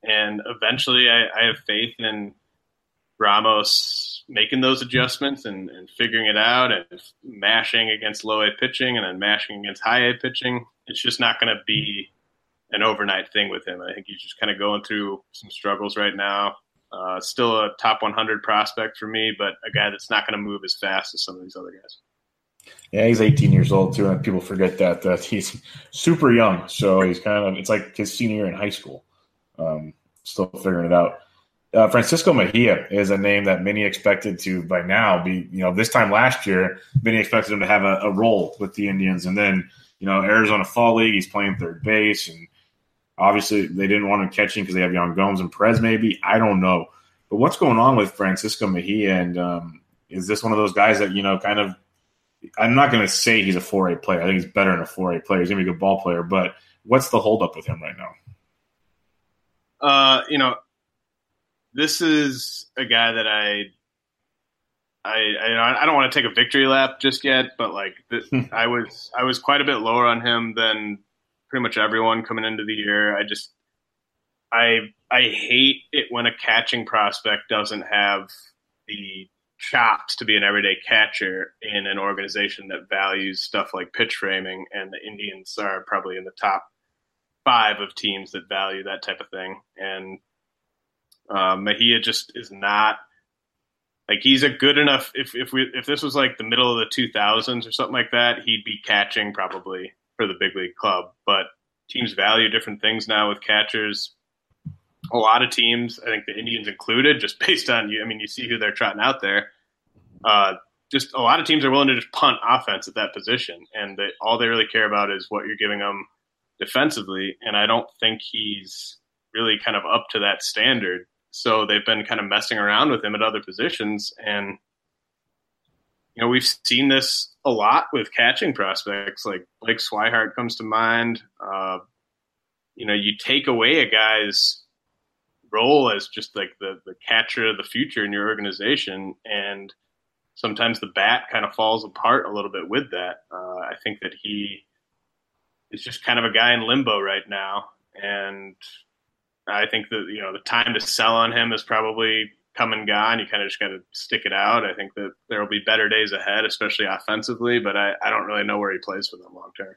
And eventually, I, I have faith in Ramos making those adjustments and, and, figuring it out and mashing against low A pitching and then mashing against high A pitching. It's just not going to be an overnight thing with him. I think he's just kind of going through some struggles right now. Uh, still a top 100 prospect for me, but a guy that's not going to move as fast as some of these other guys. Yeah, he's 18 years old too, and people forget that that he's super young. So he's kind of it's like his senior year in high school. Um, still figuring it out. Uh, Francisco Mejia is a name that many expected to by now be you know this time last year many expected him to have a, a role with the Indians, and then you know Arizona Fall League he's playing third base, and obviously they didn't want him catching because they have Yan Gomes and Perez. Maybe I don't know. But what's going on with Francisco Mejia? And um, is this one of those guys that you know kind of? I'm not going to say he's a 4A player. I think he's better than a 4A player. He's going to be a good ball player. But what's the holdup with him right now? Uh, you know, this is a guy that I I, I, I don't want to take a victory lap just yet, but like I was I was quite a bit lower on him than pretty much everyone coming into the year. I just I I hate it when a catching prospect doesn't have the chops to be an everyday catcher in an organization that values stuff like pitch framing, and the Indians are probably in the top five of teams that value that type of thing. And uh, Mejia just is not like he's a good enough. If if we if this was like the middle of the two thousands or something like that, he'd be catching probably for the big league club. But teams value different things now with catchers. A lot of teams, I think the Indians included, just based on you. I mean, you see who they're trotting out there. Uh, just a lot of teams are willing to just punt offense at that position, and they, all they really care about is what you're giving them defensively. And I don't think he's really kind of up to that standard. So they've been kind of messing around with him at other positions. And, you know, we've seen this a lot with catching prospects. Like Blake Swihart comes to mind. Uh, you know, you take away a guy's role as just like the, the catcher of the future in your organization. And sometimes the bat kind of falls apart a little bit with that. Uh, I think that he is just kind of a guy in limbo right now. And I think that you know the time to sell on him is probably come and gone. You kind of just got to stick it out. I think that there will be better days ahead, especially offensively. But I, I don't really know where he plays for them long term.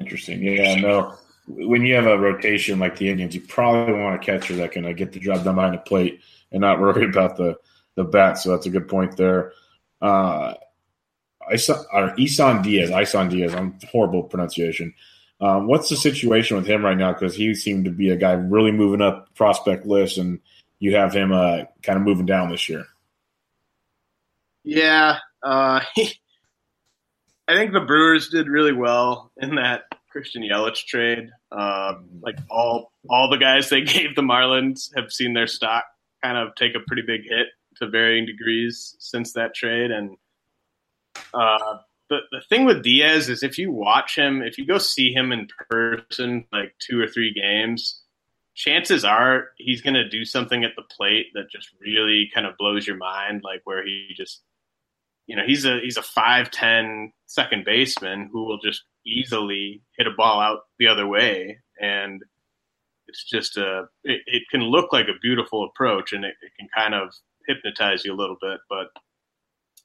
Interesting. Yeah, no. When you have a rotation like the Indians, you probably want a catcher that can uh, get the job done behind the plate and not worry about the the bat. So that's a good point there. Uh, Isan, uh, Isan Diaz, Isan Diaz. I'm horrible pronunciation. Um, what's the situation with him right now? Because he seemed to be a guy really moving up prospect list, and you have him uh, kind of moving down this year. Yeah, uh, I think the Brewers did really well in that Christian Yelich trade. Um, like all all the guys they gave the Marlins have seen their stock kind of take a pretty big hit to varying degrees since that trade, and uh, the, the thing with Diaz is if you watch him, if you go see him in person, like two or three games, chances are he's going to do something at the plate that just really kind of blows your mind, like where he just, you know, he's a he's a five ten second baseman who will just easily hit a ball out the other way, and it's just a it, it can look like a beautiful approach, and it, it can kind of hypnotize you a little bit, but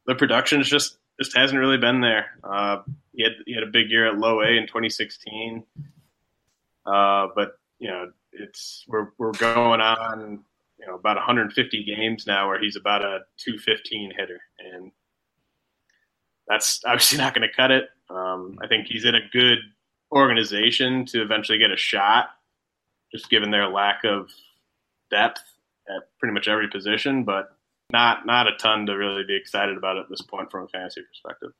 the production is just just hasn't really been there. Uh, he had he had a big year at low A in 2016, uh, but you know it's we're we're going on you know about 150 games now where he's about a 215 hitter, and that's obviously not going to cut it. Um, I think he's in a good organization to eventually get a shot, just given their lack of depth at pretty much every position, but not not a ton to really be excited about at this point from a fantasy perspective.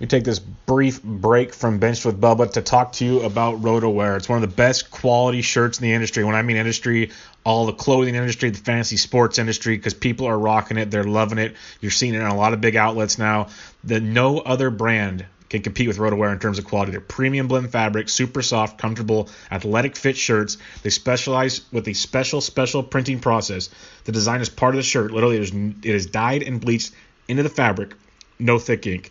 We take this brief break from Bench with Bubba to talk to you about RotoWear. It's one of the best quality shirts in the industry. When I mean industry, all the clothing industry, the fantasy sports industry, because people are rocking it, they're loving it. You're seeing it in a lot of big outlets now. That no other brand can compete with RotoWear in terms of quality. They're premium blend fabric, super soft, comfortable, athletic fit shirts. They specialize with a special, special printing process. The design is part of the shirt. Literally, it is dyed and bleached into the fabric. No thick ink.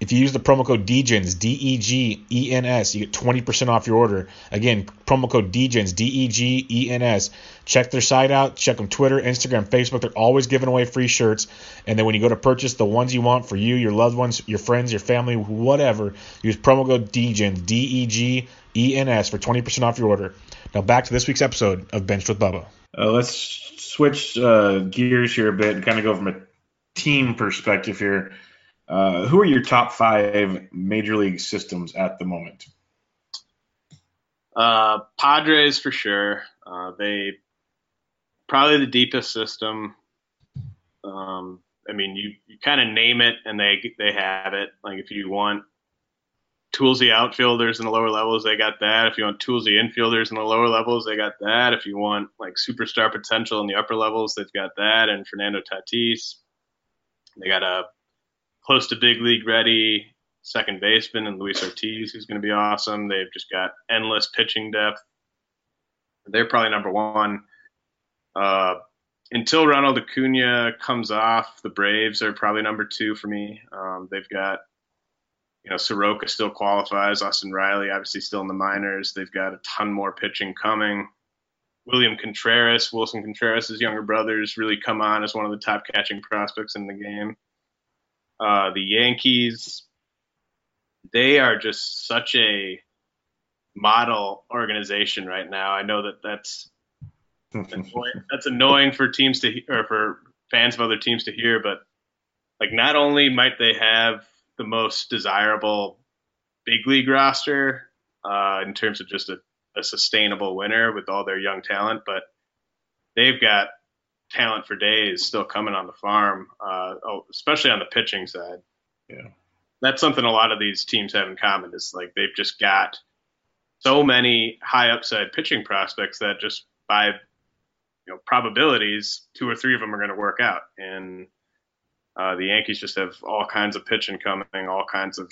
if you use the promo code DEGENS, D E G E N S, you get 20% off your order. Again, promo code DEGENS, D E G E N S. Check their site out. Check them Twitter, Instagram, Facebook. They're always giving away free shirts. And then when you go to purchase the ones you want for you, your loved ones, your friends, your family, whatever, use promo code DEGENS, D E G E N S, for 20% off your order. Now back to this week's episode of Benched with Bubba. Uh, let's switch uh, gears here a bit and kind of go from a team perspective here. Uh, who are your top five major league systems at the moment? Uh, Padres for sure. Uh, they probably the deepest system. Um, I mean, you, you kind of name it and they they have it. Like if you want toolsy outfielders in the lower levels, they got that. If you want toolsy infielders in the lower levels, they got that. If you want like superstar potential in the upper levels, they've got that. And Fernando Tatis, they got a close to big league ready second baseman and Luis Ortiz, who's going to be awesome. They've just got endless pitching depth. They're probably number one. Uh, until Ronald Acuna comes off, the Braves are probably number two for me. Um, they've got, you know, Soroka still qualifies. Austin Riley, obviously, still in the minors. They've got a ton more pitching coming. William Contreras, Willson Contreras' younger brothers, really come on as one of the top catching prospects in the game. Uh, the Yankees, they are just such a model organization right now. I know that that's annoying, that's annoying for teams to or for fans of other teams to hear, but like not only might they have the most desirable big league roster uh, in terms of just a, a sustainable winner with all their young talent, but they've got talent for days still coming on the farm, uh, oh, especially on the pitching side. Yeah. That's something a lot of these teams have in common is like they've just got so many high upside pitching prospects that just by you know probabilities two or three of them are going to work out. And uh, the yankees just have all kinds of pitching coming all kinds of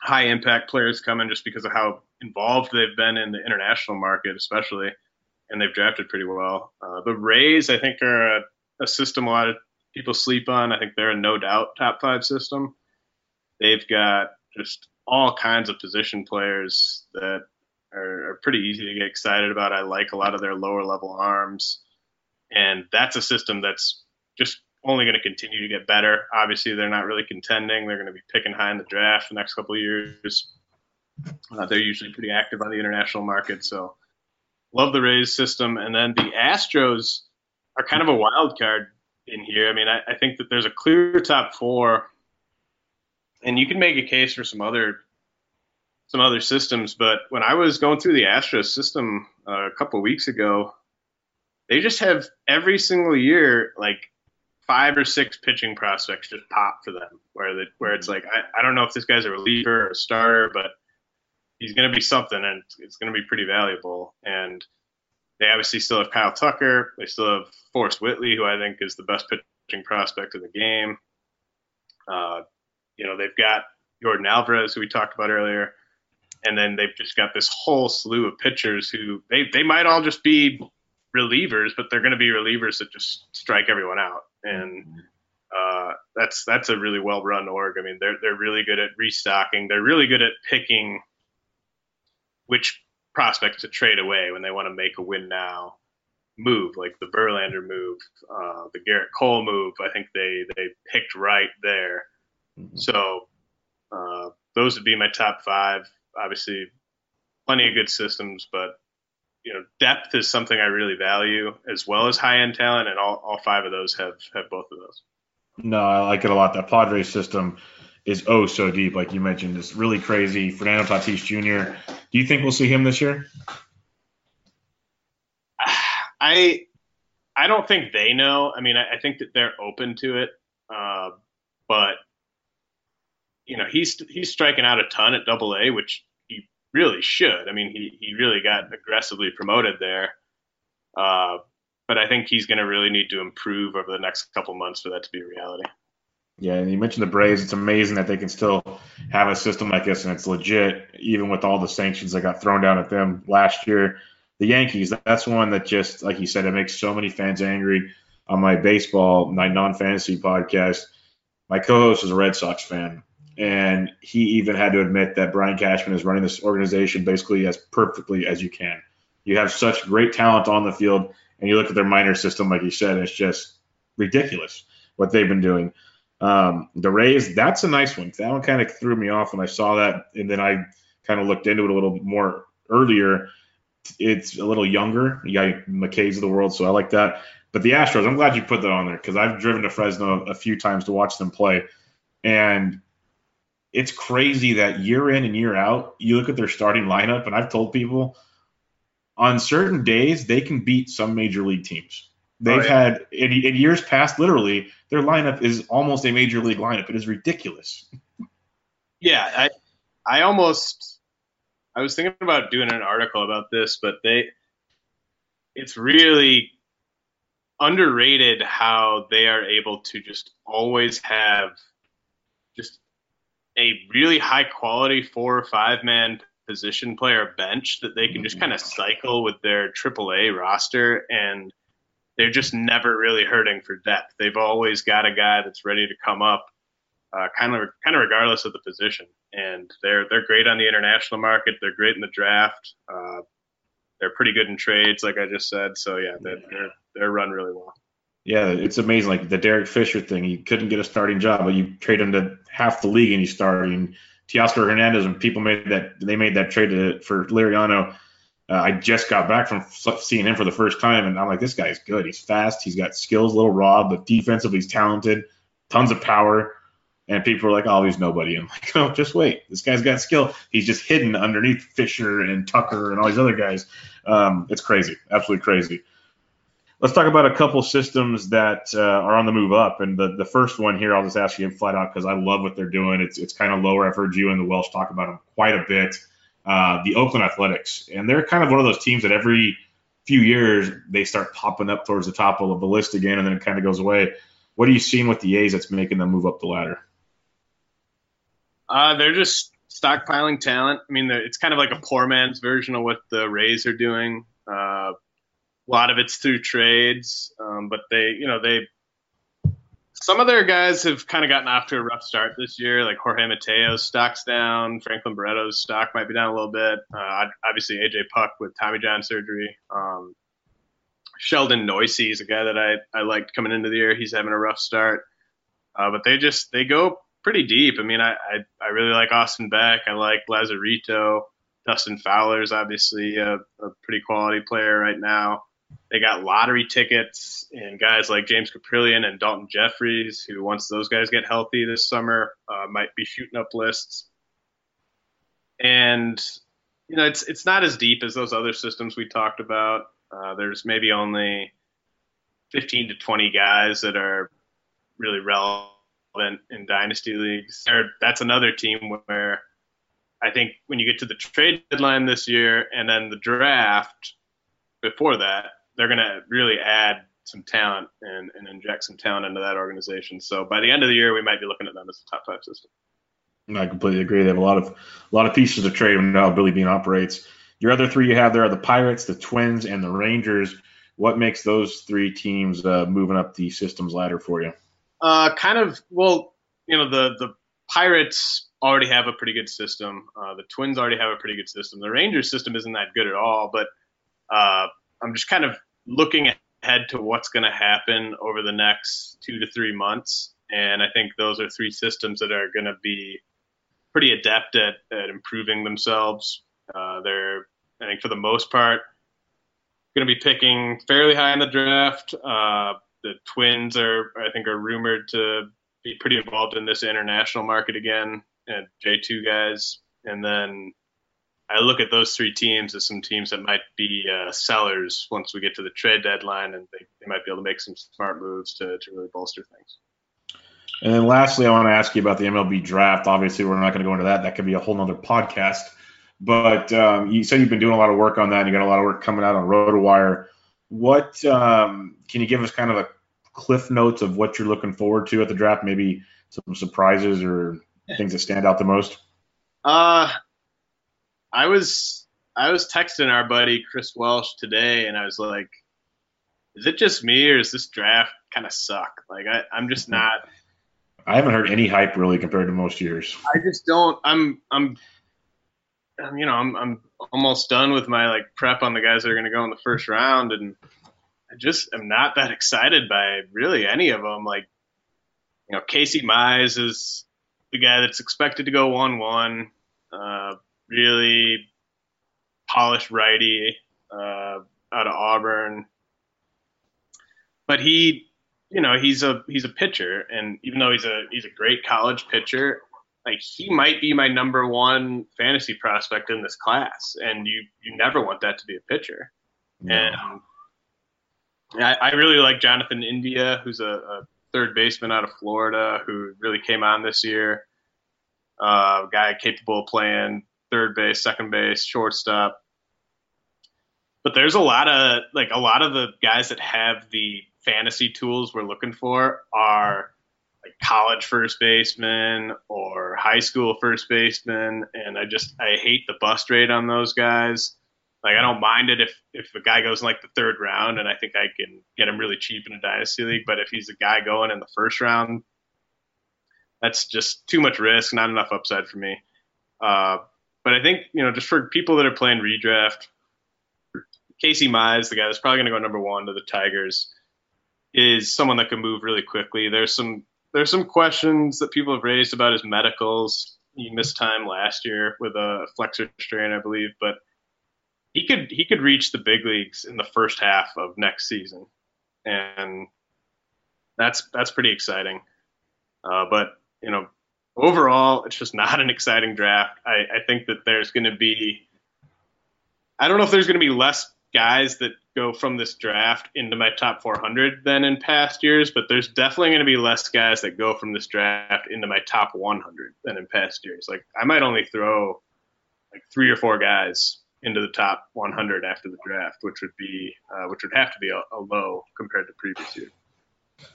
high impact players coming just because of how involved they've been in the international market especially and they've drafted pretty well uh, the rays i think are a, a system a lot of people sleep on i think they're a no doubt top five system They've got just all kinds of position players that are, are, pretty easy to get excited about. I like a lot of their lower level arms, and that's a system that's just only going to continue to get better. Obviously, they're not really contending. They're going to be picking high in the draft the next couple of years. Uh, they're usually pretty active on the international market, so love the Rays system. And then the Astros are kind of a wild card in here. I mean, I, I think that there's a clear top four and you can make a case for some other some other systems. But when I was going through the Astros system uh, a couple weeks ago, they just have every single year like five or six pitching prospects just pop for them, where the, where it's like I, I don't know if this guy's a reliever or a starter, but he's going to be something, and it's going to be pretty valuable. And they obviously still have Kyle Tucker. They still have Forrest Whitley, who I think is the best pitching prospect in the game. Uh, you know, they've got Yordan Alvarez, who we talked about earlier, and then they've just got this whole slew of pitchers who they, they might all just be relievers, but they're going to be relievers that just strike everyone out. And uh, that's that's a really well run org. I mean, they're they're really good at restocking. They're really good at picking which prospects to trade away when they want to make a win now move, like the Verlander move, uh, the Gerrit Cole move. I think they they picked right there. Mm-hmm. So uh, those would be my top five. Obviously, plenty of good systems, but you know, depth is something I really value as well as high end talent, and all, all five of those have have both of those. No, I like it a lot. That Padres system is oh so deep, like you mentioned. It's really crazy. Fernando Tatis Jr. Do you think we'll see him this year? I I don't think they know. I mean, I, I think that they're open to it, uh, but you know, he's he's striking out a ton at Double A, which he really should. I mean, he he really got aggressively promoted there. Uh, but I think he's going to really need to improve over the next couple months for that to be a reality. Yeah, and you mentioned the Braves. It's amazing that they can still have a system like this, and it's legit, even with all the sanctions that got thrown down at them last year. The Yankees, that's one that just, like you said, it makes so many fans angry. On my baseball, my non fantasy podcast, my co host is a Red Sox fan, and he even had to admit that Brian Cashman is running this organization basically as perfectly as you can. You have such great talent on the field, and you look at their minor system, like you said, it's just ridiculous what they've been doing. Um, the Rays, that's a nice one. That one kind of threw me off when I saw that, and then I kind of looked into it a little more earlier. It's a little younger. You got McKay's of the world, so I like that. But the Astros, I'm glad you put that on there because I've driven to Fresno a few times to watch them play And it's crazy that year in and year out, you look at their starting lineup, and I've told people on certain days they can beat some major league teams. They've oh, yeah. had in, in, years past, literally, their lineup is almost a major league lineup. It is ridiculous. Yeah, I, I almost, I was thinking about doing an article about this, but they, it's really underrated how they are able to just always have just a really high quality four or five man position player bench that they can just mm-hmm. kind of cycle with their AAA roster and they're just never really hurting for depth. They've always got a guy that's ready to come up, uh, kind of kind of regardless of the position. And they're they're great on the international market. They're great in the draft. Uh, they're pretty good in trades, like I just said. So yeah, they're they're, they're run really well. Yeah, it's amazing. Like the Derek Fisher thing, he couldn't get a starting job, but you trade him to half the league and he's starting. Teoscar Hernandez, and people made that they made that trade to, for Liriano. Uh, I just got back from seeing him for the first time, and I'm like, this guy's good. He's fast. He's got skills, a little raw, but defensively he's talented, tons of power. And people are like, oh, he's nobody. I'm like, oh, just wait. This guy's got skill. He's just hidden underneath Fisher and Tucker and all these other guys. Um, it's crazy, absolutely crazy. Let's talk about a couple systems that uh, are on the move up. And the, the first one here, I'll just ask you flat out because I love what they're doing. It's, it's kind of lower. I've heard you and the Welsh talk about them quite a bit. Uh, the Oakland Athletics. And they're kind of one of those teams that every few years they start popping up towards the top of the list again and then it kind of goes away. What are you seeing with the A's that's making them move up the ladder? Uh, they're just stockpiling talent. I mean, it's kind of like a poor man's version of what the Rays are doing. Uh, a lot of it's through trades, um, but they, you know, they some of their guys have kind of gotten off to a rough start this year. Like Jorge Mateo's stock's down, Franklin Barreto's stock might be down a little bit. Uh, obviously, AJ Puk with Tommy John surgery. Um, Sheldon Neuse is a guy that I, I liked coming into the year. He's having a rough start, uh, but they just they go pretty deep. I mean, I, I, I really like Austin Beck. I like Lazarito. Dustin Fowler's obviously a, a pretty quality player right now. They got lottery tickets and guys like James Kaprielian and Daulton Jefferies, who once those guys get healthy this summer, uh, might be shooting up lists. And you know, it's it's not as deep as those other systems we talked about. Uh, there's maybe only 15 to 20 guys that are really relevant in dynasty leagues. that's another team where I think when you get to the trade deadline this year and then the draft before that, they're going to really add some talent and, and inject some talent into that organization. So by the end of the year, we might be looking at them as a top five system. I completely agree. They have a lot of a lot of pieces to trade and how Billy Beane operates. Your other three you have there are the Pirates, the Twins, and the Rangers. What makes those three teams uh, moving up the systems ladder for you? Uh, kind of. Well, you know, the the Pirates already have a pretty good system. Uh, the Twins already have a pretty good system. The Rangers system isn't that good at all, but uh, I'm just kind of looking ahead to what's going to happen over the next two to three months. And I think those are three systems that are going to be pretty adept at, at improving themselves. Uh, they're, I think, for the most part, going to be picking fairly high in the draft. Uh, the Twins are, I think, are rumored to be pretty involved in this international market again, and J2 guys. And then I look at those three teams as some teams that might be uh, sellers once we get to the trade deadline, and they, they might be able to make some smart moves to, to really bolster things. And then lastly, I want to ask you about the MLB draft. Obviously, we're not going to go into that. That could be a whole other podcast. But um, you said you've been doing a lot of work on that. And you got a lot of work coming out on RotoWire. What um, can you give us kind of a cliff notes of what you're looking forward to at the draft? Maybe some surprises or things that stand out the most. Uh, I was I was texting our buddy Chris Welsh today, and I was like, "Is it just me, or is this draft kind of suck? Like, I, I'm just hmm. not." I haven't heard any hype really compared to most years. I just don't. I'm I'm, I'm you know I'm I'm almost done with my like prep on the guys that are going to go in the first round, and I just am not that excited by really any of them. Like, you know, Casey Mize is the guy that's expected to go one one. Uh, really polished righty uh, out of Auburn. But he you know, he's a he's a pitcher, and even though he's a he's a great college pitcher, like he might be my number one fantasy prospect in this class, and you you never want that to be a pitcher. No. And I, I, really like Jonathan India, who's a, a, third baseman out of Florida, who really came on this year. Uh, guy capable of playing third base, second base, shortstop. But there's a lot of like a lot of the guys that have the fantasy tools we're looking for are like college first baseman or high school first baseman, and I just I hate the bust rate on those guys. Like I don't mind it if if a guy goes in like the third round and I think I can get him really cheap in a dynasty league, but if he's a guy going in the first round, that's just too much risk, not enough upside for me. Uh, but I think you know just for people that are playing redraft, Casey Mize, the guy that's probably going to go number one to the Tigers, is someone that can move really quickly. There's some there's some questions that people have raised about his medicals. He missed time last year with a flexor strain, I believe, but he could he could reach the big leagues in the first half of next season, and that's that's pretty exciting. Uh, but you know, overall, it's just not an exciting draft. I, I think that there's going to be, I don't know if there's going to be less guys that go from this draft into my top 400 than in past years, but there's definitely going to be less guys that go from this draft into my top 100 than in past years. Like I might only throw like three or four guys into the top 100 after the draft, which would be uh, which would have to be a, a low compared to previous years.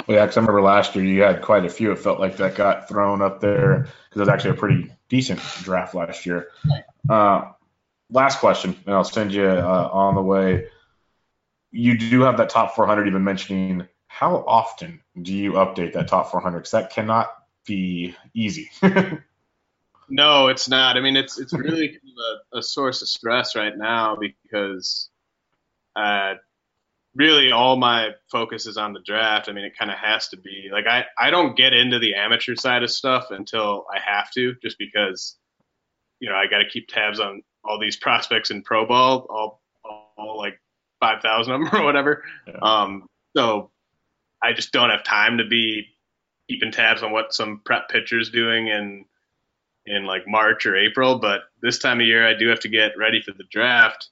Well, yeah, because I remember last year you had quite a few. It felt like that got thrown up there because it was actually a pretty decent draft last year. Uh, last question, and I'll send you uh, on the way. You do have that top 400 you've been mentioning. How often do you update that top 400? Because that cannot be easy. No, it's not. I mean, it's it's really a, a, source of stress right now because uh, really all my focus is on the draft. I mean, it kind of has to be. Like, I I don't get into the amateur side of stuff until I have to, just because you know I got to keep tabs on all these prospects in pro ball, all all like five thousand of them or whatever. Yeah. Um, so I just don't have time to be keeping tabs on what some prep pitcher's doing and in like March or April, but this time of year I do have to get ready for the draft.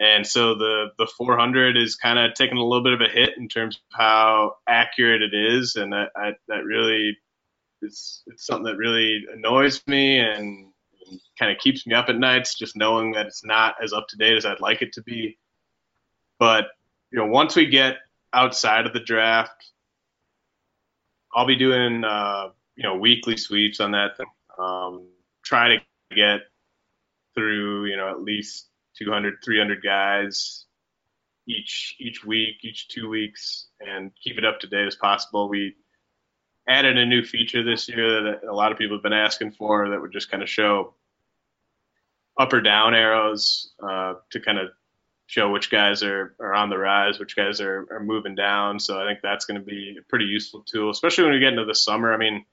And so the the 400 is kind of taking a little bit of a hit in terms of how accurate it is, and that I, that really it's it's something that really annoys me and, and kind of keeps me up at nights, just knowing that it's not as up to date as I'd like it to be. But you know, once we get outside of the draft, I'll be doing uh, you know weekly sweeps on that thing um, try to get through, you know, at least 200, 300 guys each each week, each two weeks, and keep it up to date as possible. We added a new feature this year that a lot of people have been asking for that would just kind of show up or down arrows uh, to kind of show which guys are, are on the rise, which guys are, are moving down. So I think that's going to be a pretty useful tool, especially when we get into the summer. I mean,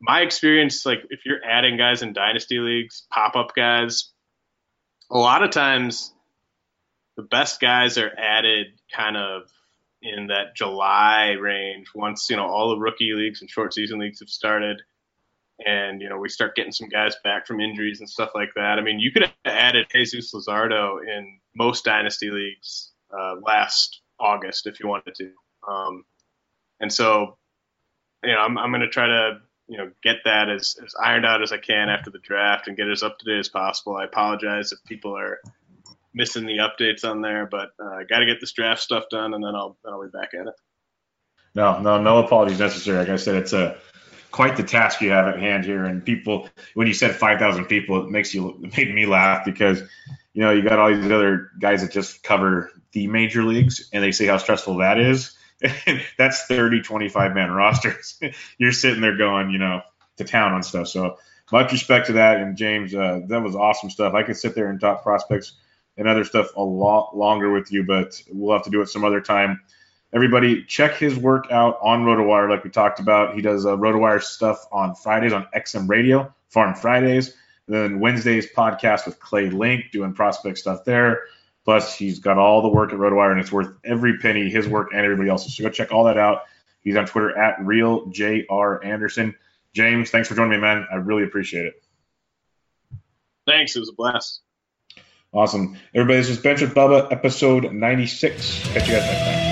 my experience, like if you're adding guys in dynasty leagues, pop up guys, a lot of times the best guys are added kind of in that July range once, you know, all the rookie leagues and short season leagues have started and, you know, we start getting some guys back from injuries and stuff like that. I mean, you could have added Jesus Luzardo in most dynasty leagues uh, last August if you wanted to. Um, and so, you know, I'm, I'm going to try to you know get that as, as ironed out as I can after the draft and get it as up to date as possible. I apologize if people are missing the updates on there, but uh, I got to get this draft stuff done, and then I'll I'll be back at it. No, no, no apologies necessary. Like I said, it's a quite the task you have at hand here. And people, when you said five thousand people, it makes you it made me laugh because you know you got all these other guys that just cover the major leagues, and they say how stressful that is. that's 30, 25 man rosters. You're sitting there going, you know, to town on stuff. So much respect to that. And James, uh, that was awesome stuff. I could sit there and talk prospects and other stuff a lot longer with you, but we'll have to do it some other time. Everybody, check his work out on RotoWire, like we talked about. He does uh, RotoWire stuff on Fridays on XM Radio, Farm Fridays. then Wednesdays podcast with Clay Link, doing prospect stuff there. Plus, he's got all the work at RotoWire, and it's worth every penny, his work and everybody else's. So go check all that out. He's on Twitter at RealJRAnderson. James, thanks for joining me, man. I really appreciate it. Thanks. It was a blast. Awesome. Everybody, this is Benched with Bubba, episode 96. Catch you guys next time.